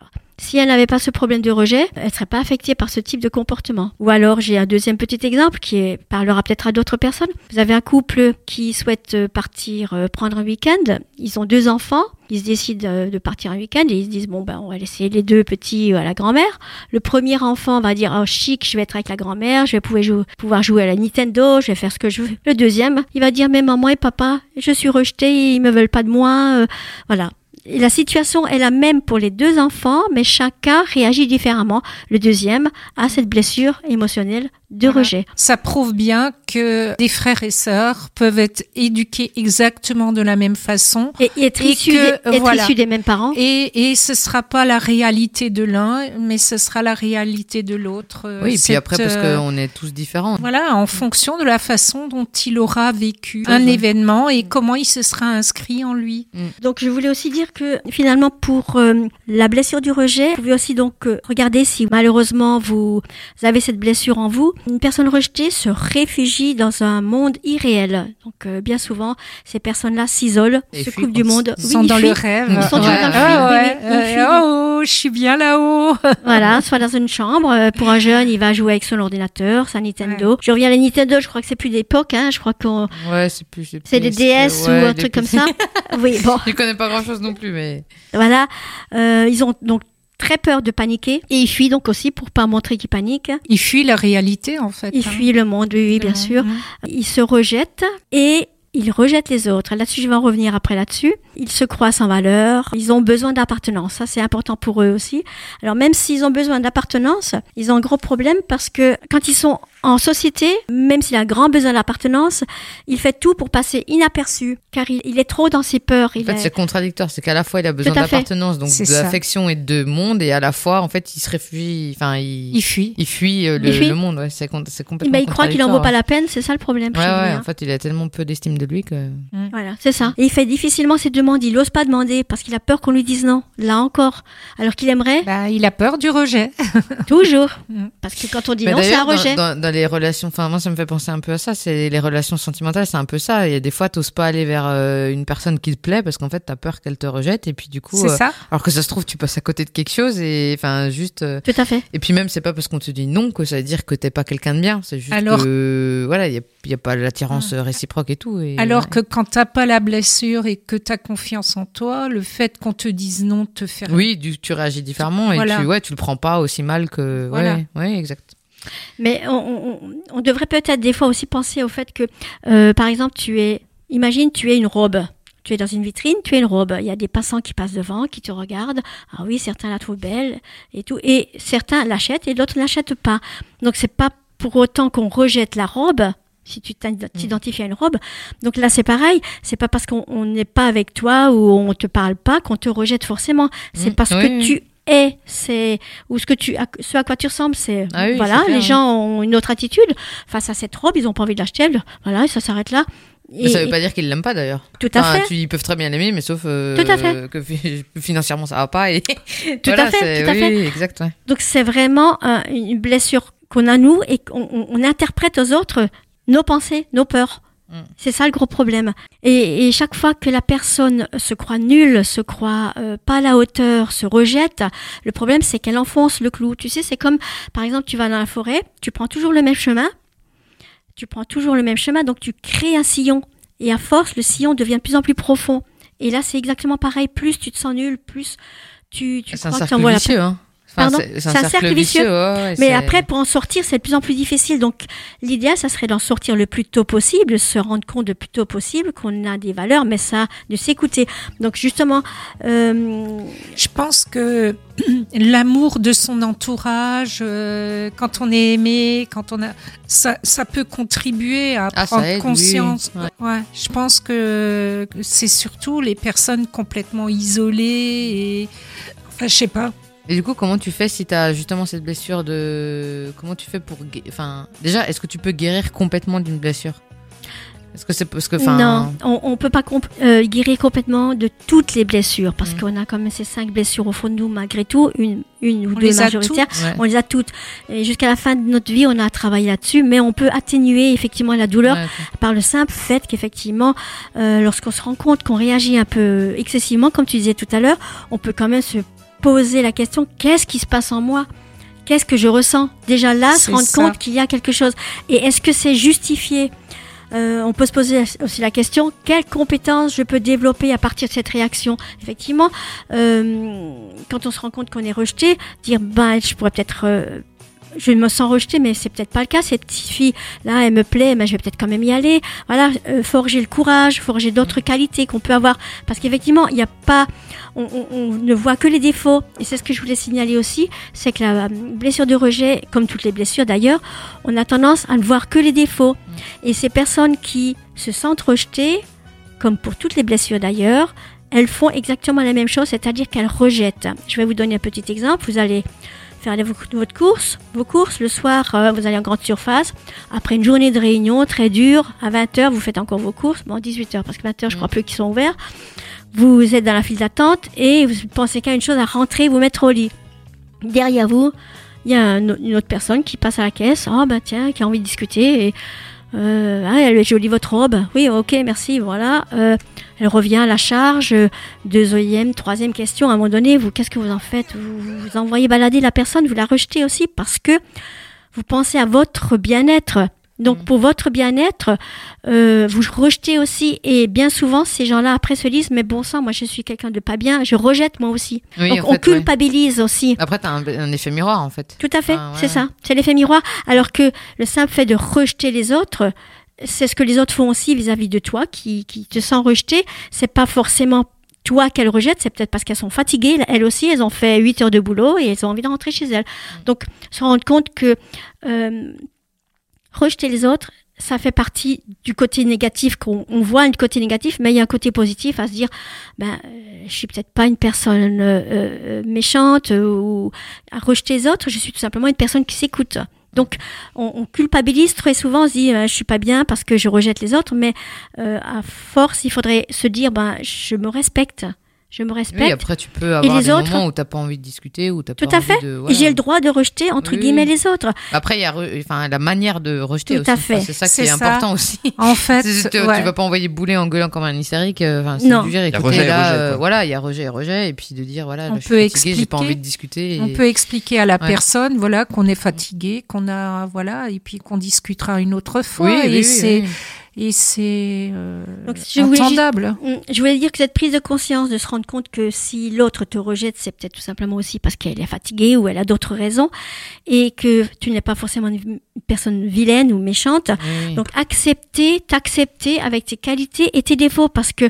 E: Alors, si elle n'avait pas ce problème de rejet, elle ne serait pas affectée par ce type de comportement. Ou alors, j'ai un deuxième petit exemple qui parlera peut-être à d'autres personnes. Vous avez un couple qui souhaite euh, partir euh, prendre un week-end. Ils ont deux enfants. Ils se décident euh, de partir un week-end et ils se disent, bon, ben, on va laisser les deux petits à la grand-mère. Le premier enfant va dire, oh, chic, je vais être avec la grand-mère, je vais pouvoir jouer, pouvoir jouer à la Nintendo, je vais faire ce que je veux. Le deuxième, il va dire, mais maman et papa, je suis rejeté, ils me veulent pas de moi. euh, voilà. La situation est la même pour les deux enfants, mais chacun réagit différemment. Le deuxième a cette blessure émotionnelle de
C: Voilà.
E: rejet.
C: Ça prouve bien que des frères et sœurs peuvent être éduqués exactement de la même façon.
E: Et, et être,
C: Et
E: issu,
C: que,
E: des, être
C: voilà.
E: issu des mêmes parents.
C: Et, et ce sera pas la réalité de l'un, mais ce sera la réalité de l'autre. Euh,
D: Oui, et puis après parce
C: euh,
D: qu'on est tous différents.
C: Voilà, en fonction de la façon dont il aura vécu un événement et comment il se sera inscrit en lui.
E: Donc je voulais aussi dire que finalement pour euh, la blessure du rejet, vous pouvez aussi donc euh, regarder si malheureusement vous avez cette blessure en vous. Une personne rejetée se réfugie dans un monde irréel. Donc euh, bien souvent ces personnes-là s'isolent, se coupent du monde.
C: Ils
E: Oui,
C: sont dans
E: fuient.
C: le rêve.
E: Ils sont toujours
D: dans le
C: Ah ouais,
E: oui, oui, ils
C: euh,
E: fuient.
C: oh, je suis bien là-haut.
E: Voilà, soit dans une chambre. euh, Pour un jeune, il va jouer avec son ordinateur, sa Nintendo. Je reviens à la Nintendo, je crois que c'est plus d'époque, hein. Je crois qu'on
D: Ouais, c'est plus.
E: c'est des DS
D: ouais,
E: ou un truc comme ça. Oui, bon,
D: Je connais pas grand chose non plus, mais.
E: voilà. Euh, ils ont donc très peur de paniquer et ils fuient donc aussi pour pas montrer qu'ils paniquent.
C: Il fuit la réalité en fait.
E: Ils
C: hein.
E: fuient le monde, oui, oui, bien sûr.
C: Mhm.
E: Ils se rejettent et ils rejettent les autres. Là-dessus, je vais en revenir après là-dessus. Ils se croient sans valeur. Ils ont besoin d'appartenance. Ça, c'est important pour eux aussi. Alors, même s'ils ont besoin d'appartenance, ils ont un gros problème parce que quand ils sont en société, même s'il a un grand besoin d'appartenance, il fait tout pour passer inaperçu, car il, il est trop dans ses peurs.
D: En
E: Il
D: fait,
E: est-
D: c'est contradictoire. C'est qu'à la fois, il a besoin d'appartenance, donc l'affection et de monde, et à la fois, en fait, il se réfugie. Enfin, il,
C: Il fuit.
D: il fuit euh, le,
E: Il fuit.
D: le monde. Ouais, c'est complètement.
E: bah, il croit qu'il en vaut pas la peine, c'est ça le problème.
D: Ouais, en fait, il a tellement peu d'estime de lui que.
E: Voilà, c'est ça. Et il fait difficilement ses demandes. Il n'ose pas demander parce qu'il a peur qu'on lui dise non. Là encore. Alors qu'il aimerait
C: Bah, il a peur du rejet.
E: toujours.
C: Mm.
E: Parce que quand on dit
D: Mais
E: non, c'est un rejet.
D: Dans, dans- dans les relations, enfin moi ça me fait penser un peu à ça. C'est les relations sentimentales, c'est un peu ça. Il y a des fois, t'oses pas aller vers euh, une personne qui te plaît parce qu'en fait t'as peur qu'elle te rejette et puis du coup,
C: C'est
D: euh,
C: ça.
D: alors que ça se trouve tu passes à côté de quelque chose et enfin juste. euh,
E: Tout à fait.
D: et puis même c'est pas parce qu'on te dit non que ça veut dire que t'es pas quelqu'un de bien. C'est juste
C: Alors-
D: que voilà, il y a, il y a pas l'attirance euh, réciproque et tout. Et,
C: Alors
D: ouais.
C: que quand t'as pas la blessure et que t'as confiance en toi, le fait qu'on te dise non te fait
D: Oui, du- tu réagis différemment et
C: Voilà.
D: tu, ouais, tu le prends pas aussi mal que.
C: Voilà.
D: Ouais, ouais, exact.
E: Mais on, on- on devrait peut-être des fois aussi penser au fait que, euh, par exemple, tu es, imagine, tu es une robe. Tu es dans une vitrine, tu es une robe. Il y a des passants qui passent devant, qui te regardent. Ah oui, certains la trouvent belle et tout. Et certains l'achètent et d'autres ne l'achètent pas. Donc c'est pas pour autant qu'on rejette la robe. Si tu t'in- t'identifies à une robe. Donc là, c'est pareil. C'est pas parce qu'on on n'est pas avec toi ou on te parle pas qu'on te rejette forcément. C'est
D: Mm,
E: parce
D: oui,
E: que tu es, c'est, ou ce que tu, à- ce à quoi tu ressembles, c'est,
D: Ah oui,
E: voilà,
D: c'est clair,
E: les gens ont une autre attitude face à cette robe, ils ont pas envie de l'acheter, voilà, et ça s'arrête là.
D: Mais ça veut pas dire qu'ils l'aiment pas d'ailleurs.
E: tout à
D: Enfin,
E: fait.
D: ils peuvent très bien l'aimer, mais sauf euh,
E: Tout à fait.
D: que fi- financièrement ça va pas. Et
E: Tout
D: Voilà,
E: à fait,
D: c'est-
E: tout à
D: oui,
E: fait.
D: exact. ouais.
E: Donc c'est vraiment euh, une blessure qu'on a nous et qu'on on- on interprète aux autres nos pensées, nos peurs.
D: Mm.
E: C'est ça le gros problème. Et, et chaque fois que la personne se croit nulle, se croit euh, pas à la hauteur, se rejette, le problème c'est qu'elle enfonce le clou. Tu sais, c'est comme par exemple tu vas dans la forêt, tu prends toujours le même chemin, tu prends toujours le même chemin, donc tu crées un sillon. Et à force, le sillon devient de plus en plus profond. Et là, c'est exactement pareil. Plus tu te sens nul, plus tu, tu crois que
D: cercle
E: t'envoies la.
D: Hein.
E: Pardon
D: c'est c'est un, cercle vicieux. ouais,
E: mais
D: c'est-
E: après, pour en sortir, c'est de plus en plus difficile. Donc, l'idéal, ça serait d'en sortir le plus tôt possible, se rendre compte le plus tôt possible qu'on a des valeurs, mais ça, de s'écouter. Donc, justement, euh,
C: Je pense que l'amour de son entourage, euh, quand on est aimé, quand on a, ça, ça peut contribuer à
D: Ah,
C: prendre
D: aide, oui,
C: conscience.
D: ouais.
C: Ouais, je pense que que c'est surtout les personnes complètement isolées et, enfin, je sais pas.
D: Et du coup, comment tu fais si tu as justement cette blessure de. Comment tu fais pour. Enfin, déjà, est-ce que tu peux guérir complètement d'une blessure? Est-ce que c'est parce que.
E: Non, on, on peut pas comp- euh, guérir complètement de toutes les blessures, parce
D: Mm.
E: qu'on a quand même ces cinq blessures au fond de nous, malgré tout, une, une ou
C: On
E: deux majoritaires.
D: ouais.
E: On les a toutes. Et jusqu'à la fin de notre vie, on a travaillé là-dessus, mais on peut atténuer effectivement la douleur
D: Ouais,
E: par le simple fait qu'effectivement, euh, lorsqu'on se rend compte qu'on réagit un peu excessivement, comme tu disais tout à l'heure, on peut quand même se poser la question qu'est-ce qui se passe en moi? Qu'est-ce que je ressens? Déjà là, se rendre
C: ça.
E: compte qu'il y a quelque chose. Et est-ce que c'est justifié? Euh, on peut se poser aussi la question quelles compétences je peux développer à partir de cette réaction? Effectivement, euh, quand on se rend compte qu'on est rejeté, dire ben je pourrais peut-être euh, je me sens rejetée, mais c'est peut-être pas le cas. Cette petite fille, là, elle me plaît, mais je vais peut-être quand même y aller. Voilà, euh, forger le courage, forger d'autres qualités qu'on peut avoir. Parce qu'effectivement, il n'y a pas, on, on- ne voit que les défauts. Et c'est ce que je voulais signaler aussi, c'est que la euh, blessure de rejet, comme toutes les blessures d'ailleurs, on a tendance à ne voir que les défauts. Et ces personnes qui se sentent rejetées, comme pour toutes les blessures d'ailleurs, elles font exactement la même chose, c'est-à-dire qu'elles rejettent. Je vais vous donner un petit exemple. Vous allez faire aller vos- votre course, vos courses. Le soir, euh, vous allez en grande surface. Après une journée de réunion très dure, à 20h, vous faites encore vos courses. Bon, 18h, parce que 20h, je crois plus qu'ils sont ouverts. Vous êtes dans la file d'attente et vous pensez qu'à une chose, à rentrer, vous mettre au lit. Derrière vous, il y a une autre personne qui passe à la caisse. Oh, ben tiens, qui a envie de discuter. Et, euh, ah, elle est jolie votre robe. Oui, ok, merci, voilà. Euh, elle revient à la charge. Deuxième, troisième question. À un moment donné, vous, qu'est-ce que vous en faites? Vous vous envoyez balader la personne, vous la rejetez aussi parce que vous pensez à votre bien-être. Donc
D: Mm.
E: pour votre bien-être, euh, vous rejetez aussi. Et bien souvent, ces gens-là après se disent, mais bon sang, moi je suis quelqu'un de pas bien, je rejette moi aussi.
D: Oui,
E: Donc on
D: fait, ouais.
E: culpabilise aussi.
D: Après, t'as un, un effet miroir en fait.
E: Tout à fait,
D: Ah, ouais.
E: c'est ça. C'est l'effet miroir. Alors que le simple fait de rejeter les autres, c'est ce que les autres font aussi vis-à-vis de toi, qui, qui te sent rejeté. C'est pas forcément toi qu'elles rejettent, c'est peut-être parce qu'elles sont fatiguées. Elles aussi, elles ont fait 8 heures de boulot et elles ont envie de rentrer chez elles. Donc, se rendre compte que euh, rejeter les autres, ça fait partie du côté négatif qu'on on voit un côté négatif, mais il y a un côté positif à se dire, ben, euh, je suis peut-être pas une personne euh, euh, méchante euh, ou à rejeter les autres, je suis tout simplement une personne qui s'écoute. Donc, on, culpabilise très souvent, on se dit, je suis pas bien parce que je rejette les autres, mais euh, à force, il faudrait se dire, ben, je me respecte. Je me respecte.
D: Oui, après tu peux avoir
E: les
D: des
E: autres
D: moments où t'as pas envie de discuter, où
E: Tout
D: pas
E: à
D: envie
E: fait.
D: de.
E: Et
D: voilà.
E: J'ai le droit de rejeter, entre
D: Oui,
E: guillemets, les autres.
D: Après, il y a re- enfin, la manière de rejeter
E: Tout
D: aussi.
E: à fait.
D: Enfin, C'est ça qui est
C: ça.
D: important aussi.
C: En fait,
D: Tu, tu-
C: ouais.
D: tu vas pas envoyer bouler en gueulant comme un hystérique. euh, Enfin,
E: Non.
D: du dire,
B: Il y a rejet et
D: là,
B: rejet,
D: euh, voilà, il y a rejet et rejet, et puis de dire, voilà,
C: On
D: je
C: peut
D: suis fatigué, j'ai pas envie de discuter. et-
C: On peut expliquer à la
D: Ouais.
C: personne, voilà, qu'on est fatigué, qu'on a, voilà, et puis qu'on discutera une autre fois.
D: Oui,
C: et
D: oui,
C: c'est,
D: oui.
C: Et c'est euh,
E: je voulais. Mm, Je voulais dire que cette prise de conscience, de se rendre compte que si l'autre te rejette, c'est peut-être tout simplement aussi parce qu'elle est fatiguée ou elle a d'autres raisons, et que tu n'es pas forcément une personne vilaine ou méchante.
D: Oui.
E: Donc accepter, t'accepter avec tes qualités et tes défauts, parce que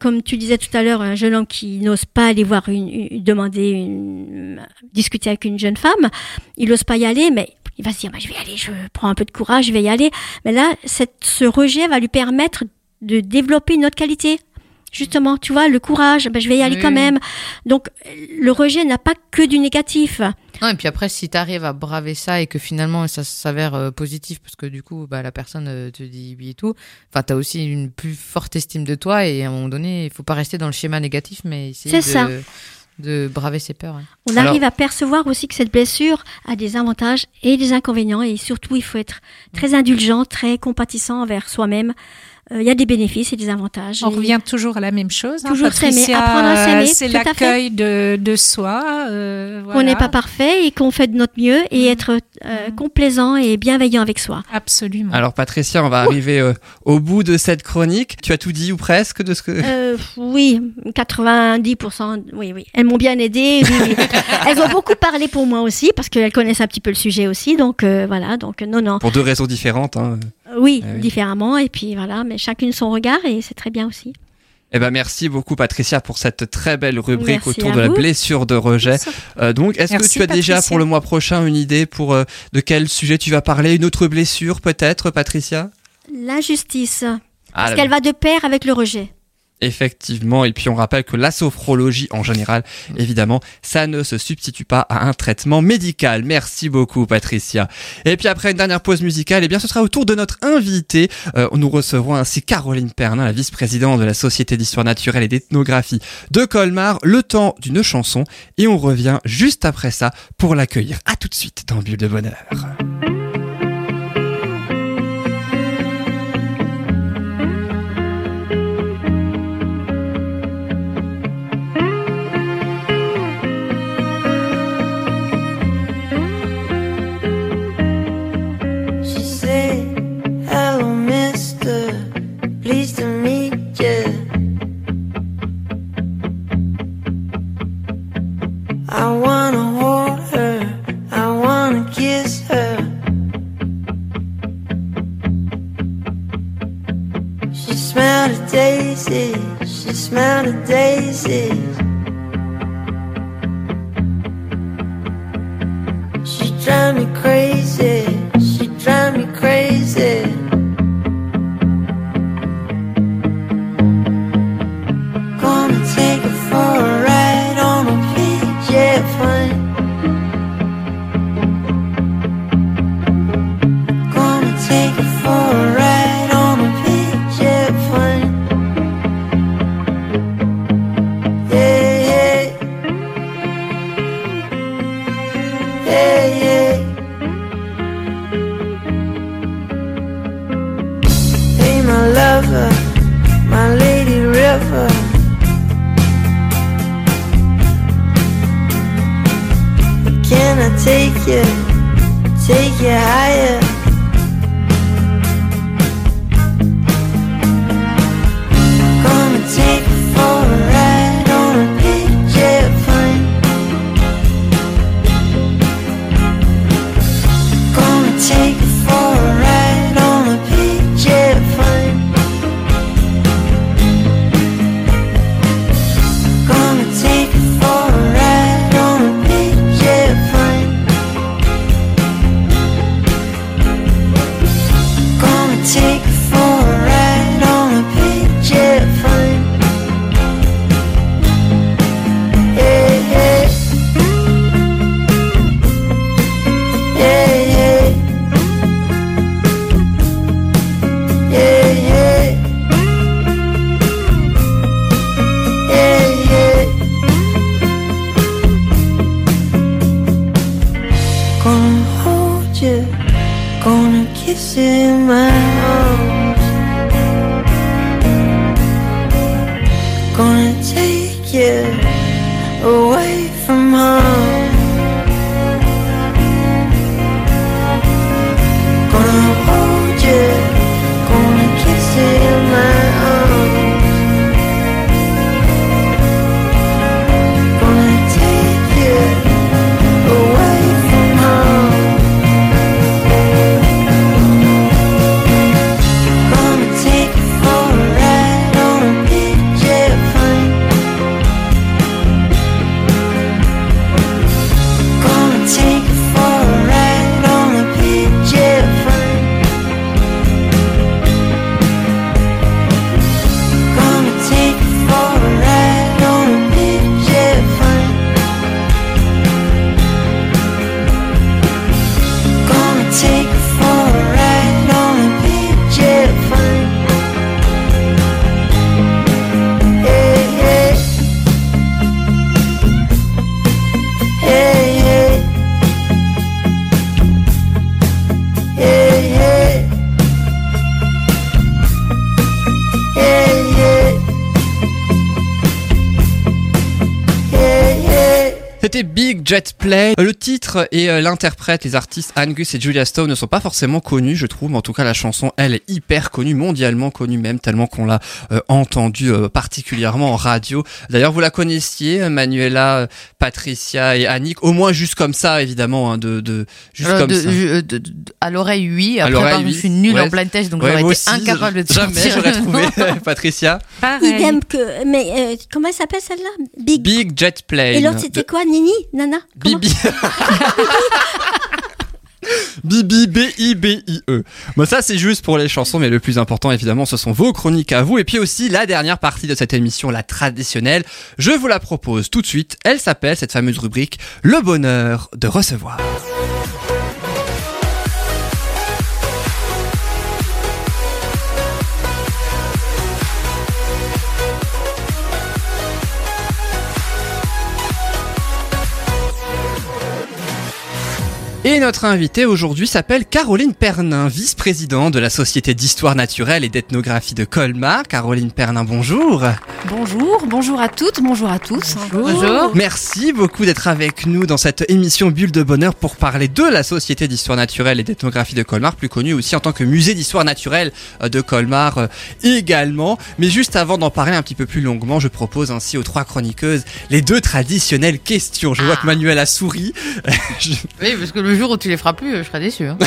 E: comme tu disais tout à l'heure, un jeune homme qui n'ose pas aller voir une, une- demander une, discuter avec une jeune femme, il n'ose pas y aller, mais il va se dire, bah, je vais y aller, je prends un peu de courage, je vais y aller. Mais là, cette, ce rejet va lui permettre de développer une autre qualité. Justement, tu vois, le courage, ben, je vais y aller
D: Oui.
E: quand même. Donc, le rejet n'a pas que du négatif.
D: Non, et puis après, si tu arrives à braver ça et que finalement ça s'avère euh, positif, parce que du coup, bah, la personne euh, te dit oui et tout, enfin, tu as aussi une plus forte estime de toi et à un moment donné, il faut pas rester dans le schéma négatif, mais essayer de,
E: C'est ça.
D: De braver ses peurs. ouais.
E: On
B: Alors-
E: arrive à percevoir aussi que cette blessure a des avantages et des inconvénients et surtout il faut être très indulgent, très compatissant envers soi-même. Euh, Il y a des bénéfices et des avantages.
C: On
E: Et-
C: revient toujours à la même chose. hein,
E: Toujours s'aimer,
C: Patricia,
E: apprendre à s'aimer,
C: euh, C'est l'accueil de, de soi. euh,
E: qu'on n'est pas parfait et qu'on fait de notre mieux et
C: Mhm.
E: être euh, complaisant et bienveillant avec soi.
C: Absolument.
B: Alors Patricia, on va arriver euh, au bout de cette chronique. Tu as tout dit ou presque de ce que...
E: Euh, oui, 90%, oui, oui. Elles m'ont bien aidé. oui, oui. Elles ont beaucoup parlé pour moi aussi parce qu'elles connaissent un petit peu le sujet aussi. Donc euh, voilà, donc non, non.
B: Pour deux raisons différentes. Hein.
E: Euh, Oui,
B: Ah oui.
E: différemment. Et puis voilà, mais chacune son regard et c'est très bien aussi.
B: Eh ben merci beaucoup Patricia pour cette très belle rubrique
E: Merci
B: autour de la blessure de rejet. Euh, donc est-ce que tu as déjà pour le mois prochain une idée pour euh, de quel sujet tu vas parler? Une autre blessure peut-être Patricia?
E: L'injustice,
B: Ah,
E: parce qu'elle va de pair avec le rejet.
B: Effectivement, et puis on rappelle que la sophrologie en général, évidemment, ça ne se substitue pas à un traitement médical. Merci beaucoup Patricia. Et puis après une dernière pause musicale, eh bien ce sera au tour de notre invité. Euh, nous recevrons ainsi Caroline Pernin, la vice-présidente de la Société d'histoire naturelle et d'ethnographie de Colmar, le temps d'une chanson, et on revient juste après ça pour l'accueillir. À tout de suite dans Bulle de Bonheur.
G: I want Jet
B: Play. Le titre et euh, l'interprète, les artistes Angus et Julia Stone ne sont pas forcément connus, je trouve. Mais en tout cas, la chanson, elle est hyper connue, mondialement connue même, tellement qu'on l'a euh, entendue euh, particulièrement en radio. D'ailleurs, vous la connaissiez, euh, Manuela, euh, Patricia et Annick, au moins juste comme ça, évidemment, hein, de, de juste
D: Euh,
B: comme
D: de-
B: ça.
D: je- de- de- à l'oreille, oui.
B: À
D: Après, par
B: oui.
D: je suis nulle
B: Ouais.
D: en blind test, donc
B: Ouais,
D: j'aurais été
B: aussi,
D: incapable de
B: Jamais
D: sortir.
B: j'aurais trouvé, Patricia.
C: Pareil.
E: Idem que. Mais euh, comment elle s'appelle celle-là? Big.
B: Big Jet Play.
E: Et l'autre, c'était quoi? Nini? Nana? Comment
B: Bibi. Bibi, B-I-B-I-E. Bon, ça, c'est juste pour les chansons, mais le plus important, évidemment, ce sont vos chroniques à vous. Et puis aussi, la dernière partie de cette émission, la traditionnelle. Je vous la propose tout de suite. Elle s'appelle, cette fameuse rubrique, Le bonheur de recevoir. Et notre invitée aujourd'hui s'appelle Caroline Pernin, vice-présidente de la Société d'histoire naturelle et d'ethnographie de Colmar. Caroline Pernin, bonjour.
H: Bonjour, bonjour à toutes, bonjour à tous.
D: Bonjour.
B: Merci beaucoup d'être avec nous dans cette émission Bulle de Bonheur pour parler de la Société d'histoire naturelle et d'ethnographie de Colmar, plus connue aussi en tant que musée d'histoire naturelle euh, de Colmar euh, également. Mais juste avant d'en parler un petit peu plus longuement, je propose ainsi aux trois chroniqueuses les deux traditionnelles questions. Je vois
D: Ah.
B: que Manuel a souri.
D: Oui, parce que le jour où tu les feras plus, je serai déçu. hein.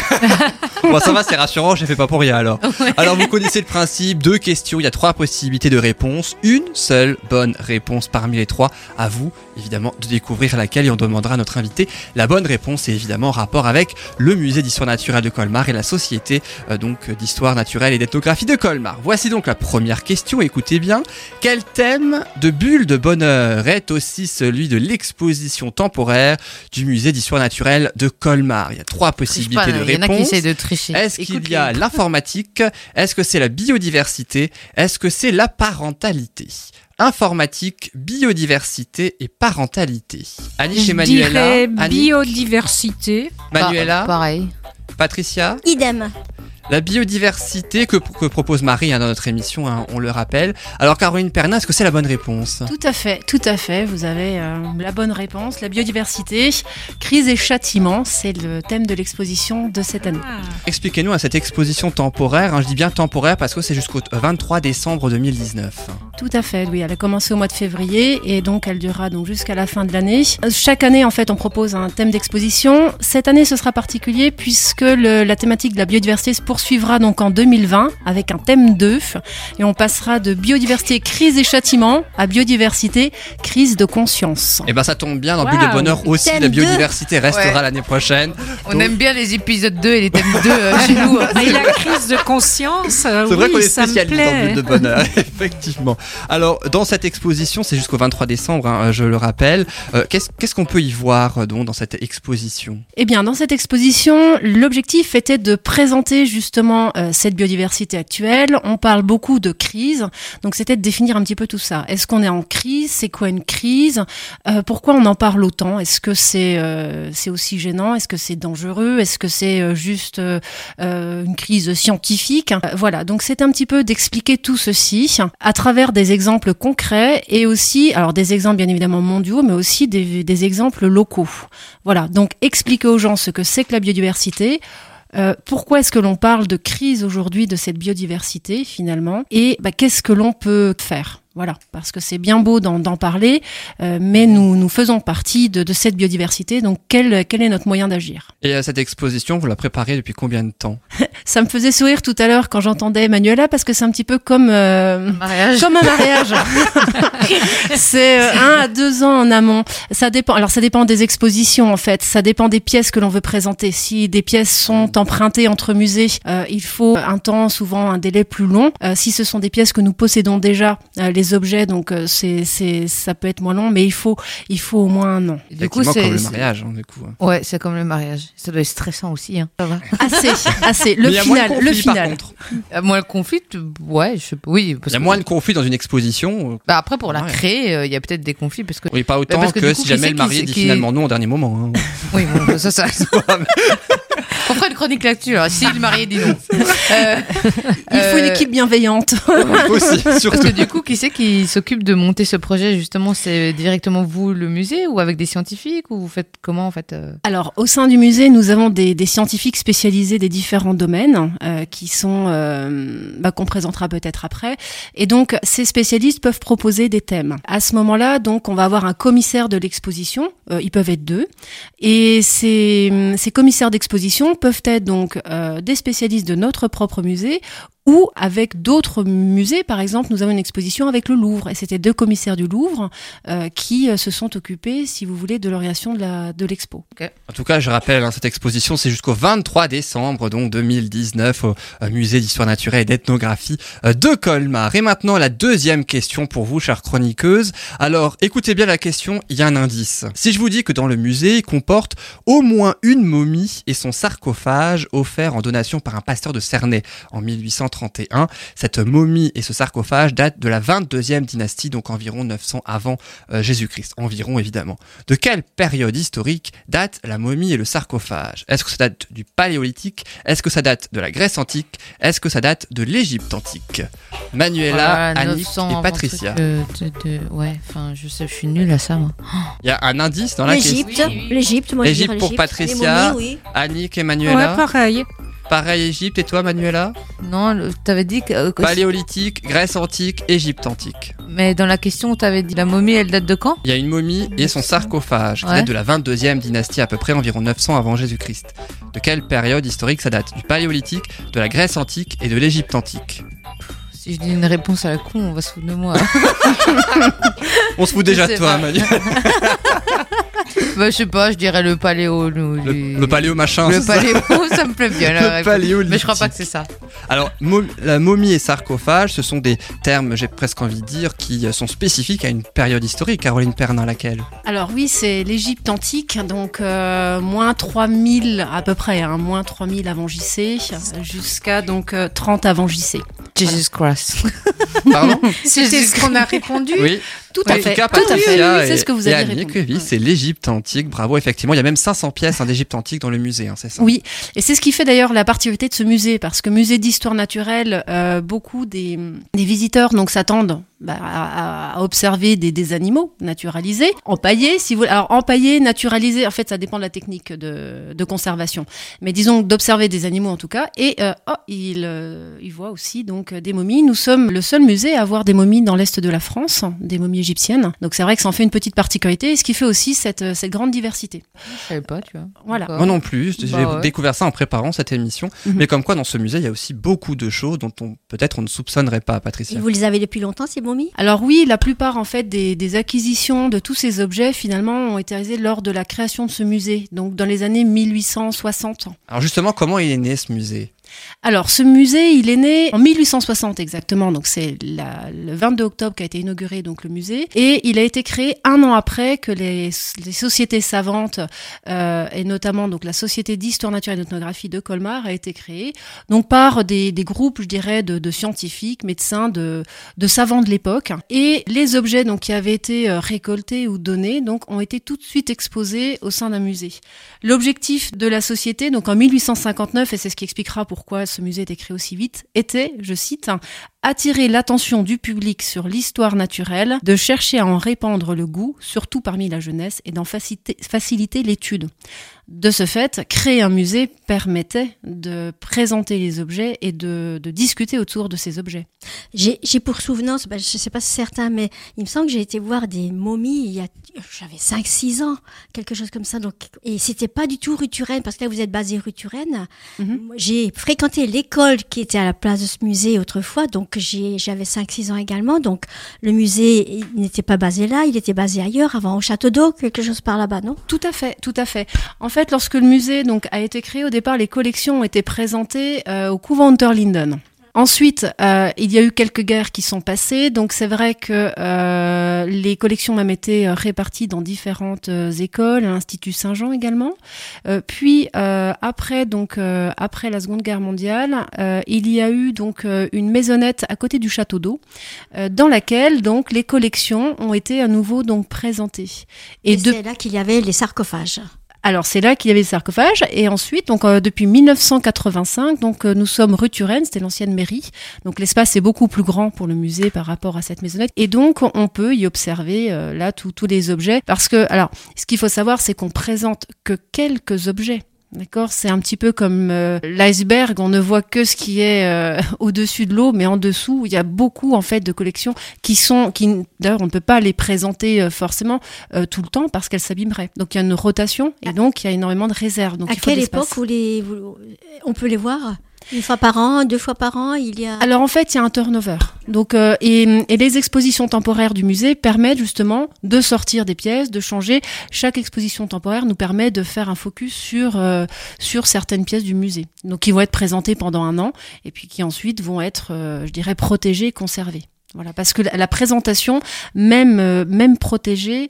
B: Bon, ça va, c'est rassurant, j'ai fait pas pour rien alors. Alors, vous connaissez le principe, deux questions, il y a trois possibilités de réponse, une seule bonne réponse parmi les trois. À vous, évidemment, de découvrir laquelle et on demandera à notre invité la bonne réponse et évidemment en rapport avec le musée d'histoire naturelle de Colmar et la société euh, donc d'histoire naturelle et d'ethnographie de Colmar. Voici donc la première question, écoutez bien. Quel thème de bulle de bonheur est aussi celui de l'exposition temporaire du musée d'histoire naturelle de Colmar? Il y a trois possibilités
D: pas,
B: de réponse. Est-ce qu'il y a l'informatique? Est-ce que c'est la biodiversité? Est-ce que c'est la parentalité? Informatique, biodiversité et parentalité. Annie chez
C: Je
B: Manuela.
C: dirais
B: Annie,
C: biodiversité.
B: Manuela,
D: Pa- Pareil.
B: Patricia.
E: Idem.
B: La biodiversité que, que propose Marie hein, dans notre émission, hein, on le rappelle. Alors Caroline Pernin, est-ce que c'est la bonne réponse?
H: Tout à fait, tout à fait. Vous avez euh, la bonne réponse. La biodiversité, crise et châtiment, c'est le thème de l'exposition de cette année.
B: Expliquez-nous à cette exposition temporaire. hein, je dis bien temporaire parce que c'est jusqu'au 23 décembre 2019.
H: Tout à fait, oui. Elle a commencé au mois de février et donc elle durera donc jusqu'à la fin de l'année. Euh, Chaque année, en fait, on propose un thème d'exposition. Cette année, ce sera particulier puisque le- la thématique de la biodiversité se poursuivra donc en 2020 avec un thème 2 et on passera de biodiversité crise et châtiment à biodiversité crise de conscience.
B: Et ben ça tombe bien, dans Bulle de
C: Waouh.
B: Bonheur aussi,
E: Thème
B: la biodiversité restera
D: Ouais.
B: l'année prochaine.
D: On
B: Donc-
D: aime bien les épisodes 2 et les thèmes 2 euh, chez nous. hein.
C: Et la crise de conscience, euh,
B: C'est vrai
C: oui,
B: qu'on est spécialiste dans. Bulle de Bonheur, effectivement. Alors, dans cette exposition, c'est jusqu'au 23 décembre, hein, je le rappelle. Euh, Qu'est-ce qu'est-ce qu'on peut y voir euh, donc, dans cette exposition?
H: Eh bien, dans cette exposition, l'objectif était de présenter justement euh, cette biodiversité actuelle. On parle beaucoup de crise, donc c'était de définir un petit peu tout ça. Est-ce qu'on est en crise? C'est quoi une crise? Euh, Pourquoi on en parle autant? Est-ce que c'est euh, c'est aussi gênant? Est-ce que c'est dangereux? Est-ce que c'est euh, juste euh, euh, une crise scientifique? Voilà, donc c'est un petit peu d'expliquer tout ceci à travers des exemples concrets et aussi, alors des exemples bien évidemment mondiaux, mais aussi des, des exemples locaux. Voilà, donc expliquer aux gens ce que c'est que la biodiversité. Euh, pourquoi est-ce que l'on parle de crise aujourd'hui de cette biodiversité finalement? Et bah, qu'est-ce que l'on peut faire? Voilà, parce que c'est bien beau d'en d'en parler, euh, mais nous, nous faisons partie de, de cette biodiversité, donc quel, quel est notre moyen d'agir?
B: Et euh, cette exposition, vous la préparez depuis combien de temps?
H: Ça me faisait sourire tout à l'heure quand j'entendais Manuela, parce que c'est un petit peu comme... euh,
D: Mariage.
H: comme un mariage. c'est euh, un à deux ans en amont. Ça dépend. Alors ça dépend des expositions en fait. Ça dépend des pièces que l'on veut présenter. Si des pièces sont empruntées entre musées, euh, il faut un temps, souvent un délai plus long. Euh, si ce sont des pièces que nous possédons déjà, euh, les objets, donc euh, c'est c'est ça peut être moins long, mais il faut il faut au moins un an.
D: Du coup, c'est.
B: comme le mariage, hein, du coup. hein.
D: Ouais, c'est comme le mariage. Ça doit être stressant aussi. Hein. Ça va.
H: Assez, assez. Le
B: a moins de
H: final,
B: conflits,
H: le
B: par
H: final.
B: contre.
D: Euh, Moi, le conflit, ouais, je. Oui, parce
B: Il y a
D: que-
B: moins de conflits dans une exposition. euh,
D: Bah après, pour la
B: Ouais.
D: créer, euh, il y a peut-être des conflits parce que.
B: Oui, pas autant
D: parce que
B: que,
D: du coup,
B: si jamais le
D: qui-
B: marié dit
D: qui-
B: finalement non au dernier moment. hein.
D: Oui, bon, ça, ça. On fera une chronique là-dessus, si le marié dit non. Euh,
H: Il faut une équipe bienveillante.
B: Aussi,
D: Parce
B: surtout.
D: que du coup, qui c'est qui s'occupe de monter ce projet justement C'est directement vous, le musée, ou avec des scientifiques, ou vous faites comment en fait euh
H: Alors, au sein du musée, nous avons des, scientifiques spécialisés des différents domaines euh, qui sont euh, bah, qu'on présentera peut-être après. Et donc, ces spécialistes peuvent proposer des thèmes. À ce moment-là, donc, on va avoir un commissaire de l'exposition. ils peuvent être deux. Et ces, commissaires d'exposition peuvent être donc des spécialistes de notre propre musée ou avec d'autres musées. Par exemple, nous avons une exposition avec le Louvre, et c'était deux commissaires du Louvre euh, qui euh, se sont occupés, si vous voulez, de l'orientation de l'expo.
B: En tout cas, je rappelle, hein, cette exposition, c'est jusqu'au 23 décembre, donc 2019, au euh, musée d'histoire naturelle et d'ethnographie de Colmar. Et maintenant, la deuxième question pour vous, chère chroniqueuse. Alors, écoutez bien la question, il y a un indice. Si je vous dis que dans le musée, il comporte au moins une momie et son sarcophage offert en donation par un pasteur de Cernay en 1831, cette momie et ce sarcophage datent de la 22e dynastie, donc environ 900 avant euh, Jésus-Christ. Environ, évidemment. De quelle période historique date la momie et le sarcophage? Est-ce que ça date du Paléolithique? Est-ce que ça date de la Grèce antique? Est-ce que ça date de l'Égypte antique? Manuela,
D: Voilà,
B: Annick
D: 900
B: et Patricia.
D: euh, de- de- Ouais, enfin, je sais, je suis nulle à ça, moi.
B: Il y a un indice dans la question.
E: L'Égypte, l'Égypte, moi je
B: Égypte
E: dirais
B: pour
E: l'Égypte.
B: Patricia.
E: Oui.
B: Annick et
C: Ouais, pareil.
B: Pareil Égypte et toi Manuela?
D: Non, t'avais dit que. euh, que-
B: Paléolithique, Grèce antique, Égypte antique.
D: Mais dans la question, t'avais dit la momie, elle date de quand?
B: Il y a une momie et son sarcophage qui
D: Ouais.
B: date de la 22e dynastie à peu près environ 900 avant Jésus-Christ. De quelle période historique ça date? Du Paléolithique, de la Grèce antique et de l'Égypte antique?
D: Si je dis une réponse à la con, on va se foutre de moi.
B: On se fout déjà de toi
D: pas. Bah, je sais pas, je dirais le paléo. Le,
B: Le,
D: les-
B: le paléo machin.
D: Le
B: c'est ça
D: paléo, ça me plaît bien.
B: Le paléolithique.
D: Mais je crois pas que c'est ça.
B: Alors, mo- la momie et sarcophage, ce sont des termes, j'ai presque envie de dire, qui euh, sont spécifiques à une période historique. Caroline Pernin, laquelle?
H: Alors oui, c'est l'Égypte antique, donc euh, moins 3000 à peu près, hein, moins 3000 avant JC, jusqu'à donc euh, 30 avant JC.
D: Jesus Christ.
B: Pardon?
C: C'était ce qu'on a répondu.
B: Oui.
H: Tout à fait. Tout à fait. C'est ce que vous avez répondu.
B: oui, c'est l'Égypte antique. Bravo, effectivement, il y a même 500 pièces hein, d'Égypte antique dans le musée, hein, c'est ça?
H: Oui, et c'est ce qui fait d'ailleurs la particularité de ce musée, parce que musée d'histoire naturelle, euh, beaucoup des, visiteurs donc s'attendent bah, à, observer des, animaux naturalisés, empaillés, si vous voulez. Alors empaillés, naturalisés, en fait, ça dépend de la technique de, de conservation. Mais disons d'observer des animaux en tout cas. Et euh, oh, il, euh, il voit aussi donc des momies. Nous sommes le seul musée à avoir des momies dans l'est de la France, des momies égyptiennes. Donc c'est vrai que ça en fait une petite particularité, ce qui fait aussi cette, cette grande diversité.
D: Je savais pas, tu vois.
H: Voilà.
B: Moi non plus, j'ai
D: Bah ouais.
B: découvert ça en préparant cette émission.
H: Mhm.
B: Mais comme quoi, dans ce musée, il y a aussi beaucoup de choses dont on peut-être on ne soupçonnerait pas,
E: Et
B: Patricia.
E: vous les avez depuis longtemps, ces momies
H: Alors oui, la plupart en fait des, des acquisitions de tous ces objets finalement ont été réalisées lors de la création de ce musée, donc dans les années 1860.
B: Alors justement, comment il est né ce musée?
H: Alors ce musée, il est né en 1860 exactement, donc c'est le 22 octobre qu'a été inauguré donc le musée, et il a été créé un an après que les, les sociétés savantes euh, et notamment donc la société d'histoire naturelle et d'ethnographie de Colmar a été créée, donc par des, des groupes, je dirais, de, de scientifiques, médecins, de, de savants de l'époque, et les objets donc qui avaient été euh, récoltés ou donnés donc ont été tout de suite exposés au sein d'un musée. L'objectif de la société, donc en 1859, et c'est ce qui expliquera pourquoi ce musée était créé aussi vite, était, je cite, attirer l'attention du public sur l'histoire naturelle, de chercher à en répandre le goût, surtout parmi la jeunesse, et d'en faciliter l'étude. De ce fait, créer un musée permettait de présenter les objets et de, de discuter autour de ces objets.
E: J'ai pour souvenance, je sais pas si c'est certain, mais il me semble que j'ai été voir des momies il y a, j'avais 5-6 ans, quelque chose comme ça. Donc, et c'était pas du tout rue Turenne, parce que là vous êtes basé rue Turenne.
H: Mhm.
E: J'ai fréquenté l'école qui était à la place de ce musée autrefois, donc j'avais 5-6 ans également. Donc le musée n'était pas basé là, il était basé ailleurs, avant au château d'eau, quelque chose par là-bas, non?
H: Tout à fait, tout à fait. En fait, lorsque le musée donc a été créé, au départ, les collections ont été présentées euh, au couvent Unterlinden. Ensuite, euh, il y a eu quelques guerres qui sont passées, donc c'est vrai que euh, les collections même été réparties dans différentes écoles, à l'Institut Saint-Jean également. Euh, puis après, donc après la Seconde Guerre mondiale, il y a eu donc une maisonnette à côté du château d'eau, dans laquelle donc les collections ont été à nouveau donc présentées.
E: Et,
H: Et de
E: c'est là qu'il y avait les sarcophages.
H: Alors c'est là qu'il y avait le sarcophage et ensuite donc euh, depuis 1985 donc euh, nous sommes rue Turenne, c'était l'ancienne mairie. Donc l'espace est beaucoup plus grand pour le musée par rapport à cette maisonnette et donc on peut y observer euh, là tous les objets parce que alors ce qu'il faut savoir c'est qu'on présente que quelques objets. D'accord, c'est un petit peu comme euh, l'iceberg, on ne voit que ce qui est euh, au-dessus de l'eau, mais en dessous, il y a beaucoup en fait de collections qui sont, qui d'ailleurs on ne peut pas les présenter euh, forcément euh, tout le temps parce qu'elles s'abîmeraient. Donc il y a une rotation et donc il y a énormément de réserves. Donc
E: à
H: il faut
E: quelle époque vous les, on peut les voir? Une fois par an, deux fois par an, il y a.
H: Alors en fait, il y a un turnover. Donc euh, et, et les expositions temporaires du musée permettent justement de sortir des pièces, de changer. Chaque exposition temporaire nous permet de faire un focus sur euh, sur certaines pièces du musée. Donc qui vont être présentées pendant un an et puis qui ensuite vont être, euh, je dirais, protégées, conservées. Voilà, parce que la, la présentation, même euh, même protégée,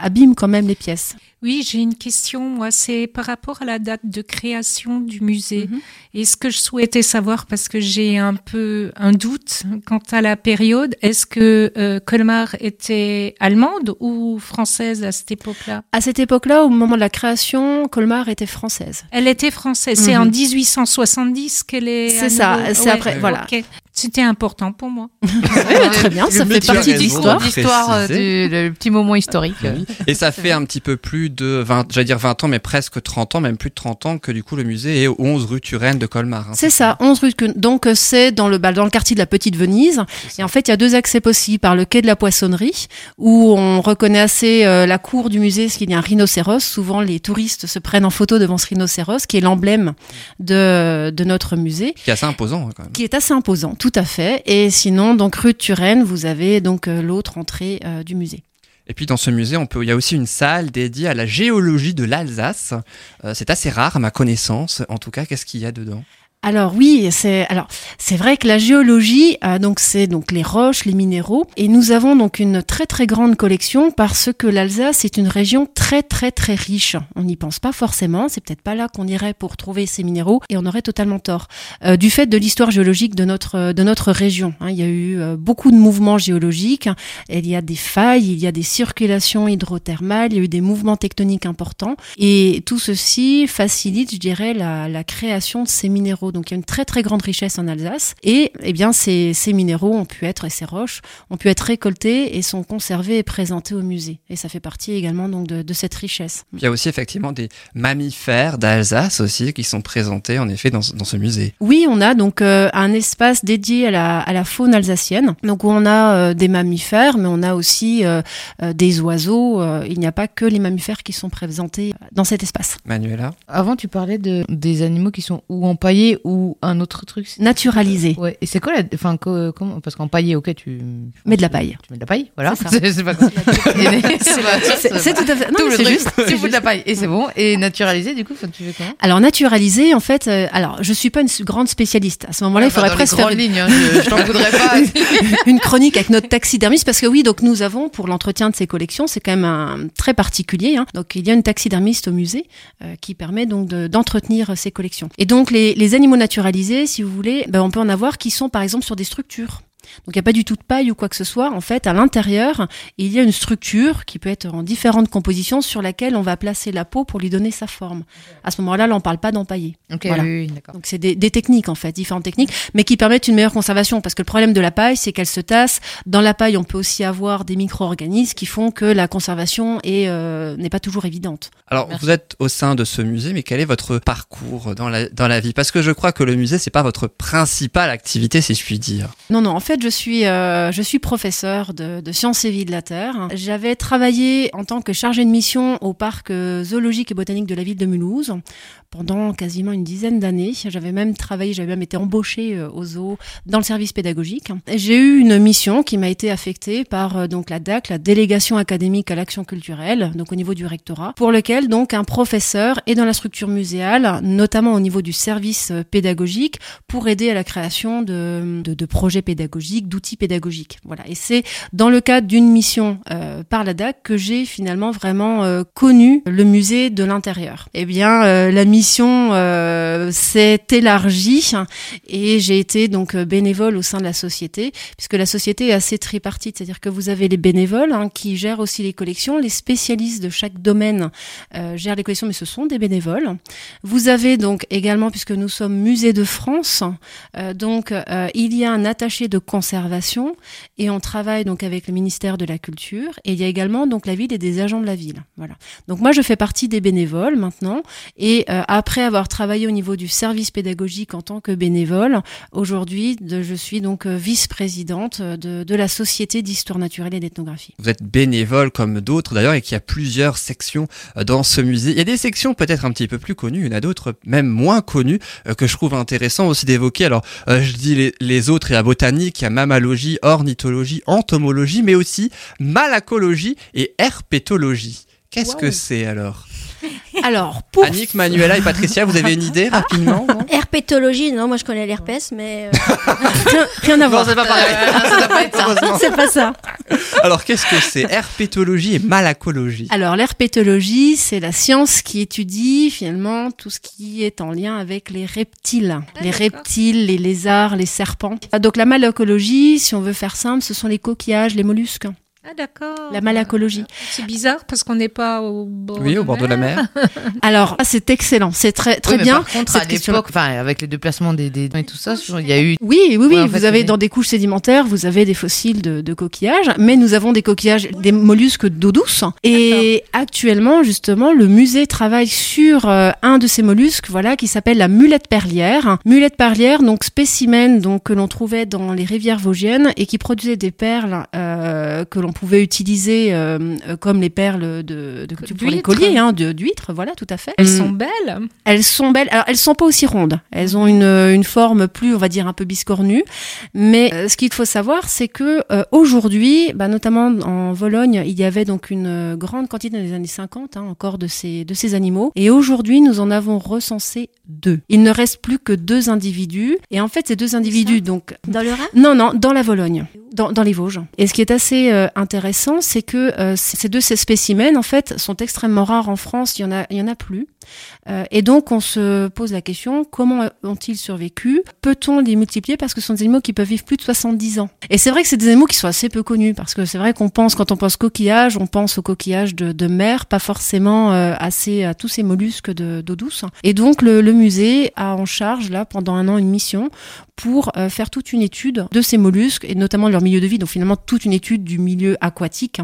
H: abîme quand même les pièces.
C: Oui, j'ai une question, moi, c'est par rapport à la date de création du musée.
H: Mhm.
C: Et ce que je souhaitais savoir, parce que j'ai un peu un doute quant à la période, est-ce que euh, Colmar était allemande ou française à cette époque-là?
H: À cette époque-là, au moment de la création, Colmar était française.
C: Elle était française. C'est
H: Mhm.
C: en 1870 qu'elle est.
H: C'est ça, c'est après, voilà.
C: C'était important pour moi.
H: Ouais, très bien, ça fait partie de l'histoire.
D: L'histoire euh, le petit moment historique.
B: Oui. Et ça fait un petit peu plus de 20, j'allais dire 20 ans, mais presque 30 ans, même plus de 30 ans que du coup le musée est au 11 rue Turenne de Colmar. hein.
H: C'est ça, 11 rue Donc euh, c'est dans le bah, dans le quartier de la Petite Venise. Et en fait, il y a deux accès possibles par le quai de la Poissonnerie, où on reconnaît assez euh, la cour du musée, parce qu'il y a un rhinocéros. Souvent, les touristes se prennent en photo devant ce rhinocéros, qui est l'emblème de de notre musée.
B: Qui est assez imposant hein, quand même.
H: qui est assez imposant, tout à fait. Et sinon, donc rue de Turenne, vous avez donc euh, l'autre entrée euh, du musée.
B: Et puis dans ce musée, il y a aussi une salle dédiée à la géologie de l'Alsace. Euh, c'est assez rare à ma connaissance. En tout cas, qu'est-ce qu'il y a dedans?
H: Alors oui, c'est alors c'est vrai que la géologie, euh, donc c'est donc les roches, les minéraux, et nous avons donc une très très grande collection parce que l'Alsace est une région très très très riche. On n'y pense pas forcément, c'est peut-être pas là qu'on irait pour trouver ces minéraux, et on aurait totalement tort Euh, du fait de l'histoire géologique de notre de notre région. hein. il y a eu euh, beaucoup de mouvements géologiques, il y a des failles, il y a des circulations hydrothermales, il y a eu des mouvements tectoniques importants, et tout ceci facilite, je dirais, la création de ces minéraux. Donc il y a une très très grande richesse en Alsace. Et eh bien ces, ces minéraux ont pu être, et ces roches, ont pu être récoltés et sont conservés et présentés au musée. Et ça fait partie également donc de, de cette richesse.
B: Il y a aussi effectivement des mammifères d'Alsace aussi qui sont présentés en effet dans, ce- dans ce musée.
H: Oui, on a donc euh, un espace dédié à la, à la faune alsacienne. Donc où on a euh, des mammifères, mais on a aussi euh, euh, des oiseaux. Il n'y a pas que les mammifères qui sont présentés dans cet espace.
B: Manuela?
D: Avant, tu parlais de, des animaux qui sont ou empaillés ou un autre truc.
H: Naturalisé.
D: Ouais. Et c'est quoi la. Enfin, co- comment Parce qu'empaillé, ok, tu.
H: Mets de la paille.
D: Tu mets de la paille, voilà.
H: C'est
D: pas.
H: C'est tout à fait. non, c'est juste.
D: tu fous de la paille et c'est bon. Et naturalisé, du coup, tu fais comment?
H: Alors naturalisé, en fait, euh, alors je suis pas une grande spécialiste. À ce moment-là, il
D: Enfin,
H: faudrait
D: dans
H: presque faire
D: lignes, hein, je, je t'en voudrais pas.
H: une chronique avec notre taxidermiste parce que oui, donc nous avons pour l'entretien de ces collections, c'est quand même un très particulier. hein. Donc il y a une taxidermiste au musée euh, qui permet donc de- d'entretenir ces collections. Et donc les, les animaux naturalisés, si vous voulez, ben, on peut en avoir qui sont par exemple sur des structures. Donc il n'y a pas du tout de paille ou quoi que ce soit. En fait, à l'intérieur, il y a une structure qui peut être en différentes compositions sur laquelle on va placer la peau pour lui donner sa forme. À ce moment-là, là, on parle pas d'empailler.
D: Ok,
H: Voilà.
D: oui, oui, d'accord.
H: Donc c'est des, des techniques en fait, différentes techniques, mais qui permettent une meilleure conservation. Parce que le problème de la paille, c'est qu'elle se tasse. Dans la paille, on peut aussi avoir des micro-organismes qui font que la conservation euh, n'est pas toujours évidente.
B: Alors,
D: Merci.
B: vous êtes au sein de ce musée, mais quel est votre parcours dans la, dans la vie? Parce que je crois que le musée, c'est pas votre principale activité, si je puis dire.
H: Non, non. En fait, je suis euh, professeur de, de sciences et vie de la terre. J'avais travaillé en tant que chargée de mission au parc euh, zoologique et botanique de la ville de Mulhouse pendant quasiment une dizaine d'années. J'avais même travaillé, j'avais même été embauchée euh, au zoo dans le service pédagogique. J'ai eu une mission qui m'a été affectée par euh, donc la DAC, la délégation académique à l'action culturelle, donc au niveau du rectorat, pour lequel donc un professeur est dans la structure muséale, notamment au niveau du service euh, pédagogique, pour aider à la création de, de, de projets pédagogiques d'outils pédagogiques. Voilà. Et c'est dans le cadre d'une mission par la DAC que j'ai finalement vraiment connu le musée de l'intérieur. Eh bien, euh, la mission euh, s'est élargie et j'ai été donc euh, bénévole au sein de la société, puisque la société est assez tripartite, c'est-à-dire que vous avez les bénévoles hein, qui gèrent aussi les collections, les spécialistes de chaque domaine euh, gèrent les collections, mais ce sont des bénévoles. Vous avez donc également, puisque nous sommes musée de France, donc il y a un attaché de conservation et on travaille donc avec le ministère de la Culture et il y a également donc la ville et des agents de la ville. Voilà. Donc moi je fais partie des bénévoles maintenant et après avoir travaillé au niveau du service pédagogique en tant que bénévole, aujourd'hui je suis donc euh, vice-présidente de, de la Société d'histoire naturelle et d'ethnographie.
B: Vous êtes bénévole comme d'autres d'ailleurs et qu'il y a plusieurs sections euh, dans ce musée. Il y a des sections peut-être un petit peu plus connues, il y en a d'autres même moins connues euh, que je trouve intéressant aussi d'évoquer. Alors euh, je dis les, les autres, il y a botanique, il y a mammalogie, ornithologie, entomologie, mais aussi malacologie et herpétologie. Qu'est-ce que c'est alors?
H: Alors pour
B: Annick, Manuela et Patricia, vous avez une idée rapidement non?
E: Herpétologie, non, moi je connais l'herpès, mais euh,
H: rien, à
B: Non,
H: voir.
B: c'est pas pareil.
D: ça.
B: Heureusement.
H: C'est pas ça.
B: Alors qu'est-ce que c'est? Herpétologie et malacologie.
H: Alors l'herpétologie, c'est la science qui étudie finalement tout ce qui est en lien avec les reptiles, les reptiles, les lézards, les serpents. Ah, Donc la malacologie, si on veut faire simple, ce sont les coquillages, les mollusques.
C: Ah d'accord.
H: La malacologie.
C: C'est bizarre parce qu'on n'est pas au bord.
B: Oui, au bord de la mer.
H: Alors ah, c'est excellent, c'est très très
D: Oui, mais
H: bien.
D: Par contre,
H: cette
D: à l'époque, enfin, avec les déplacements des, des et tout ça, il y a eu.
H: Oui, oui, oui.
D: Ouais,
H: vous
D: fait,
H: avez dans des couches sédimentaires, vous avez des fossiles de, de coquillages, mais nous avons des coquillages, des mollusques d'eau douce. Et actuellement, justement, le musée travaille sur euh, un de ces mollusques, voilà, qui s'appelle la mulette perlière. Mulette perlière, donc spécimen, donc que l'on trouvait dans les rivières vosgiennes et qui produisait des perles euh, que l'on pouvait utiliser euh, euh, comme les perles de, de pour les colliers, hein, d'huîtres, voilà, tout à fait.
C: Elles
H: Hum,
C: sont belles.
H: elles sont belles. Alors, elles sont pas aussi rondes. Elles ont une, une forme plus, on va dire, un peu biscornue. Mais euh, ce qu'il faut savoir, c'est que euh, aujourd'hui, bah, notamment en Vologne, il y avait donc une grande quantité dans les années 50 hein, encore de ces, de ces animaux. Et aujourd'hui, nous en avons recensé deux. Il ne reste plus que deux individus. Et en fait, ces deux individus, donc
E: dans le Rhin?
H: Non, non, dans la Vologne, dans, dans les Vosges. Et ce qui est assez euh, intéressant, c'est que euh, ces deux spécimens, en fait, sont extrêmement rares en France. Il y en a, plus. Euh, et donc, on se pose la question comment ont-ils survécu? Peut-on les multiplier? Parce que ce sont des animaux qui peuvent vivre plus de 70 ans. Et c'est vrai que c'est des animaux qui sont assez peu connus, parce que c'est vrai qu'on pense, quand on pense coquillage, on pense aux coquillages de, mer, pas forcément euh, assez à tous ces mollusques de- d'eau douce. Et donc, le, musée a en charge, là, pendant un an, une mission pour faire toute une étude de ces mollusques et notamment de leur milieu de vie, donc finalement toute une étude du milieu aquatique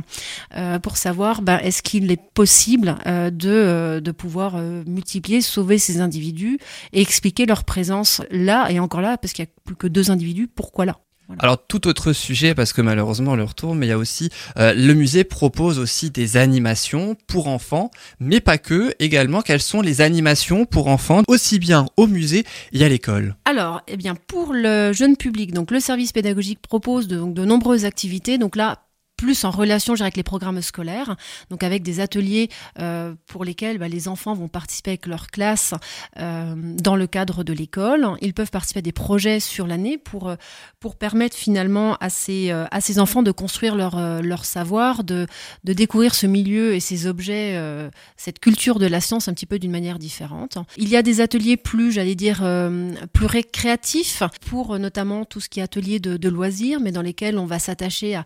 H: euh, pour savoir ben, est-ce qu'il est possible euh, de, euh, de pouvoir multiplier, sauver ces individus et expliquer leur présence là et encore là, parce qu'il n'y a plus que deux individus, pourquoi là?
B: Alors tout autre sujet parce que malheureusement on le retourne, mais il y a aussi euh, le musée propose aussi des animations pour enfants, mais pas que. Également, quelles sont les animations pour enfants aussi bien au musée et à l'école?
H: Alors, eh bien, pour le jeune public, donc le service pédagogique propose de, donc, de nombreuses activités. Donc là, plus en relation avec les programmes scolaires, donc avec des ateliers euh, pour lesquels bah, les enfants vont participer avec leur classe euh, dans le cadre de l'école. Ils peuvent participer à des projets sur l'année pour, euh, pour permettre finalement à ces, à ces enfants de construire leur, leur savoir, de, de découvrir ce milieu et ces objets, cette culture de la science un petit peu d'une manière différente. Il y a des ateliers plus, j'allais dire, plus récréatifs pour notamment tout ce qui est atelier de, loisirs, mais dans lesquels on va s'attacher à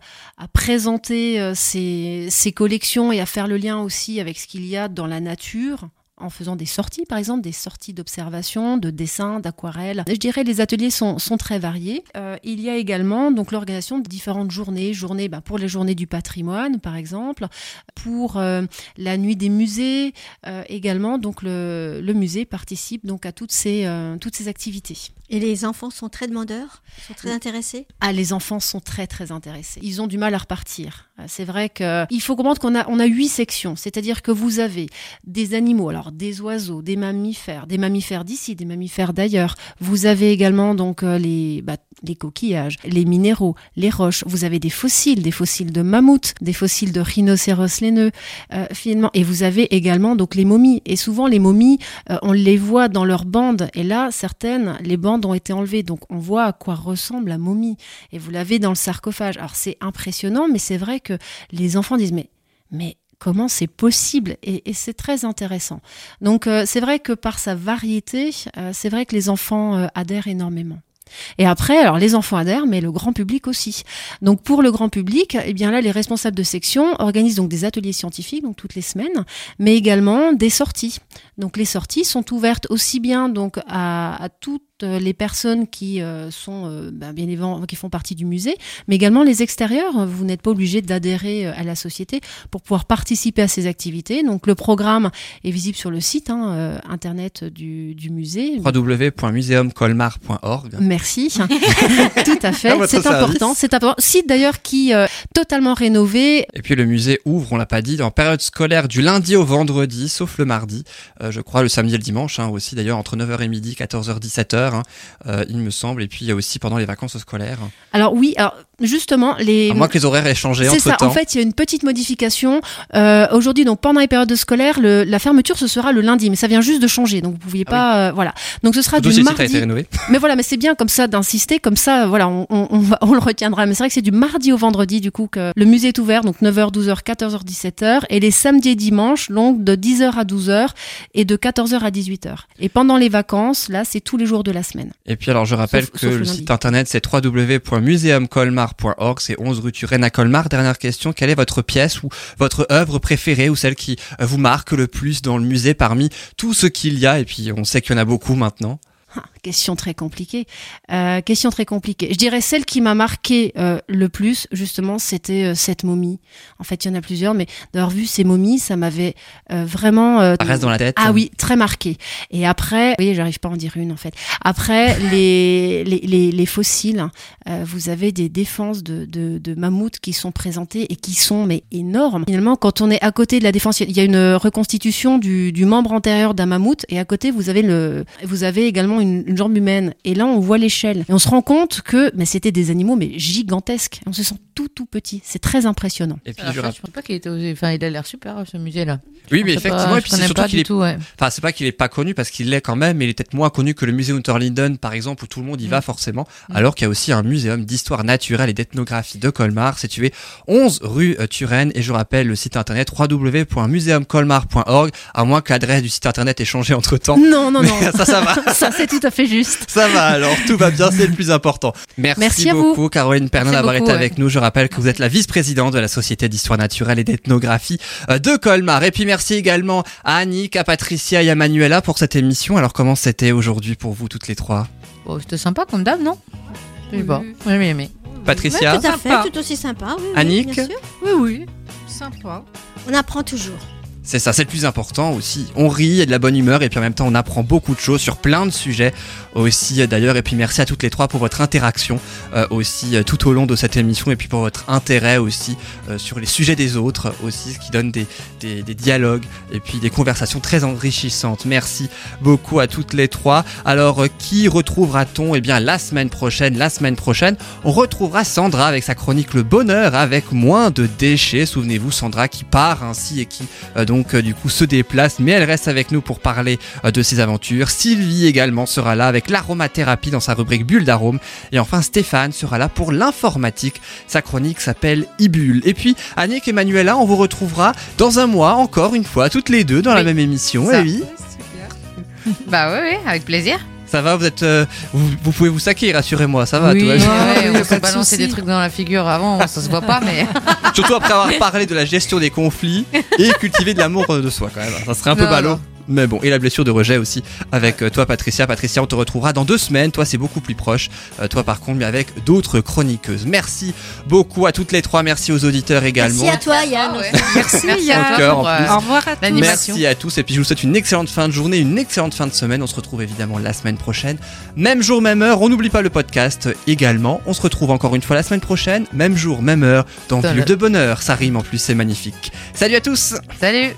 H: présenter euh, ces, ces collections et à faire le lien aussi avec ce qu'il y a dans la nature en faisant des sorties, par exemple, des sorties d'observation, de dessin, d'aquarelle. Je dirais les ateliers sont, sont très variés. Euh, il y a également donc l'organisation de différentes journées, journées bah, pour les journées du patrimoine, par exemple, pour euh, la nuit des musées euh, également. Donc le, le musée participe donc à toutes ces, toutes ces activités.
E: Et les enfants sont très demandeurs, sont très intéressés?
H: Ah, les enfants sont très très intéressés. Ils ont du mal à repartir. C'est vrai que il faut comprendre qu'on a on a huit sections, c'est-à-dire que vous avez des animaux. Alors des oiseaux, des mammifères, des mammifères d'ici, des mammifères d'ailleurs. Vous avez également donc euh, les, bah, les coquillages, les minéraux, les roches. Vous avez des fossiles, des fossiles de mammouths, des fossiles de rhinocéros laineux, euh, finalement. Et vous avez également donc les momies. Et souvent les momies, euh, on les voit dans leurs bandes. Et là, certaines, les bandes ont été enlevées. Donc on voit à quoi ressemble la momie. Et vous l'avez dans le sarcophage. Alors c'est impressionnant, mais c'est vrai que les enfants disent mais mais comment c'est possible et, c'est très intéressant. Donc euh, c'est vrai que par sa variété, euh, c'est vrai que les enfants euh, adhèrent énormément. Et après, alors les enfants adhèrent, mais le grand public aussi. Donc pour le grand public, eh bien là, les responsables de section organisent donc des ateliers scientifiques, donc toutes les semaines, mais également des sorties. Donc les sorties sont ouvertes aussi bien donc à, à toutes les personnes qui euh, sont euh, ben, bien évidemment qui font partie du musée, mais également les extérieurs. Vous n'êtes pas obligé d'adhérer euh, à la société pour pouvoir participer à ces activités. Donc le programme est visible sur le site hein, euh, internet du, du musée.
B: www.museumcolmar.org.
H: Merci. Tout à fait.
B: votre
H: C'est
B: service.
H: important. C'est important. Site d'ailleurs qui euh, totalement rénové.
B: Et puis le musée ouvre, on l'a pas dit, en période scolaire du lundi au vendredi, sauf le mardi. Euh, je crois le samedi et le dimanche hein, aussi d'ailleurs entre 9h et midi, 14h, 17h, hein, euh, il me semble. Et puis il y a aussi pendant les vacances scolaires.
H: Alors oui, alors justement les.
B: À moins que les horaires aient changé
H: C'est
B: entre
H: ça.
B: temps.
H: En fait, il y a une petite modification. Euh, Aujourd'hui, donc pendant les périodes scolaires, le, la fermeture ce sera le lundi, mais ça vient juste de changer. Donc vous pouviez
B: Ah
H: pas, euh, voilà. Donc ce sera du
B: site a
H: mardi.
B: été rénové.
H: Mais voilà, mais c'est bien comme ça d'insister, comme ça, voilà, on, on, on va- on le retiendra. Mais c'est vrai que c'est du mardi au vendredi, du coup, que le musée est ouvert, donc 9h, 12h, 14h, 17h, et les samedis et dimanches, donc de 10h à 12h et de 14h à 18h. Et pendant les vacances, là, c'est tous les jours de la semaine.
B: Et puis alors je rappelle
H: Sauf-
B: que
H: sauf
B: le site internet c'est www.museumcolmar.org, c'est 11 rue Turenne à Colmar. Dernière question, quelle est votre pièce ou votre œuvre préférée ou celle qui euh, vous marque le plus dans le musée parmi tout ce qu'il y a? Et puis on sait qu'il y en a beaucoup maintenant.
H: Ah, question très compliquée. Euh, question très compliquée. Je dirais celle qui m'a marqué euh, le plus, justement, c'était euh, cette momie. En fait, il y en a plusieurs, mais d'avoir vu ces momies, ça m'avait euh, vraiment. euh,
B: Ça reste dans la tête.
H: Ah oui, très marqué. Et après, vous voyez, j'arrive pas à en dire une en fait. Après, les, les, les, les fossiles, euh, vous avez des défenses de, de, de mammouths qui sont présentées et qui sont mais énormes. Finalement, quand on est à côté de la défense, il y a une reconstitution du, du membre antérieur d'un mammouth et à côté vous avez le, vous avez également une, une jambe humaine. Et là, on voit l'échelle et on se rend compte que mais c'était des animaux mais gigantesques. On se sent tout tout petit. C'est très impressionnant.
B: Et puis
D: Alors,
B: je rappelle.
D: pense pas qu'il était osé. Enfin, il a l'air super ce musée-là.
B: Oui, mais
D: sais pas,
B: effectivement, et puis c'est surtout
D: pas
B: qu'il
D: du
B: est
D: tout, ouais.
B: Enfin, c'est pas qu'il est pas connu parce qu'il l'est quand même, mais il est peut-être moins connu que le musée Unterlinden, par exemple, où tout le monde y va forcément.
D: Mm.
B: Alors qu'il y a aussi un muséum d'histoire naturelle et d'ethnographie de Colmar, situé 11 rue euh, Turenne. Et je rappelle le site internet www.museumcolmar.org, à moins que l'adresse du site internet ait changé entre temps.
H: Non, non, non.
B: ça, ça va.
H: ça, c'est tout à fait juste.
B: Ça va alors, tout va bien, c'est le plus important. Merci,
H: Merci à vous.
B: beaucoup, Caroline Pernin, d'avoir été
D: ouais.
B: avec nous. Je rappelle que vous êtes la vice-présidente de la Société d'histoire naturelle et d'ethnographie euh, de Colmar. Et puis merci également à Annick, à Patricia et à Manuela pour cette émission. Alors comment c'était aujourd'hui pour vous toutes les trois?
D: Bon, c'était sympa comme d'hab, non?
C: Oui, oui.
D: J'ai bien aimé.
B: Patricia
E: tout à fait, tout aussi sympa. Oui, oui,
B: Annick
E: bien sûr.
C: Oui, oui. Sympa.
E: On apprend toujours.
B: C'est ça, c'est le plus important aussi. On rit, il y a de la bonne humeur et puis en même temps on apprend beaucoup de choses sur plein de sujets aussi euh, d'ailleurs. Et puis merci à toutes les trois pour votre interaction euh, aussi euh, tout au long de cette émission et puis pour votre intérêt aussi sur les sujets des autres aussi, ce qui donne des, des, des dialogues et puis des conversations très enrichissantes. Merci beaucoup à toutes les trois. Alors qui retrouvera-t-on? Eh bien la semaine prochaine, la semaine prochaine, on retrouvera Sandra avec sa chronique Le Bonheur avec moins de déchets. Souvenez-vous Sandra qui part ainsi et qui euh, donc euh, du coup se déplace, mais elle reste avec nous pour parler euh, de ses aventures. Sylvie également sera là avec l'aromathérapie dans sa rubrique Bulle d'arôme. Et enfin Stéphane sera là pour l'informatique. Sa chronique s'appelle Ibule. Et puis Annick et Manuela, on vous retrouvera dans un mois encore une fois, toutes les deux dans la
D: Oui.
B: même émission.
D: Ça.
B: Eh oui.
D: Bah ouais, ouais, avec plaisir.
B: Ça va, vous êtes, euh, vous, vous pouvez vous saquer, rassurez-moi, ça va.
C: Oui.
B: tout va
D: Ouais,
B: bien.
D: Ouais,
C: oui,
D: on
C: pas
D: s'est balancé des trucs dans la figure avant, ça se voit pas, mais.
B: Surtout après avoir parlé de la gestion des conflits et cultiver de l'amour de soi quand même. Ça serait un peu
D: Non,
B: ballot. Mais bon, et la blessure de rejet aussi avec euh, toi Patricia. Patricia, on te retrouvera dans deux semaines. Toi, c'est beaucoup plus proche. Euh, toi, par contre, mais avec d'autres chroniqueuses. Merci beaucoup à toutes les trois. Merci aux auditeurs également.
E: Merci à toi, Yann.
D: Ah ouais.
C: Merci,
D: Merci
C: Yann.
D: à
B: Au cœur, en plus.
D: euh,
C: Au revoir à tous.
B: Merci à tous et puis je vous souhaite une excellente fin de journée, une excellente fin de semaine. On se retrouve évidemment la semaine prochaine. Même jour, même heure. On n'oublie pas le podcast également. On se retrouve encore une fois la semaine prochaine. Même jour, même heure
D: dans
B: Bulle
D: le-
B: de Bonheur. Ça rime en plus, c'est magnifique. Salut à tous
D: Salut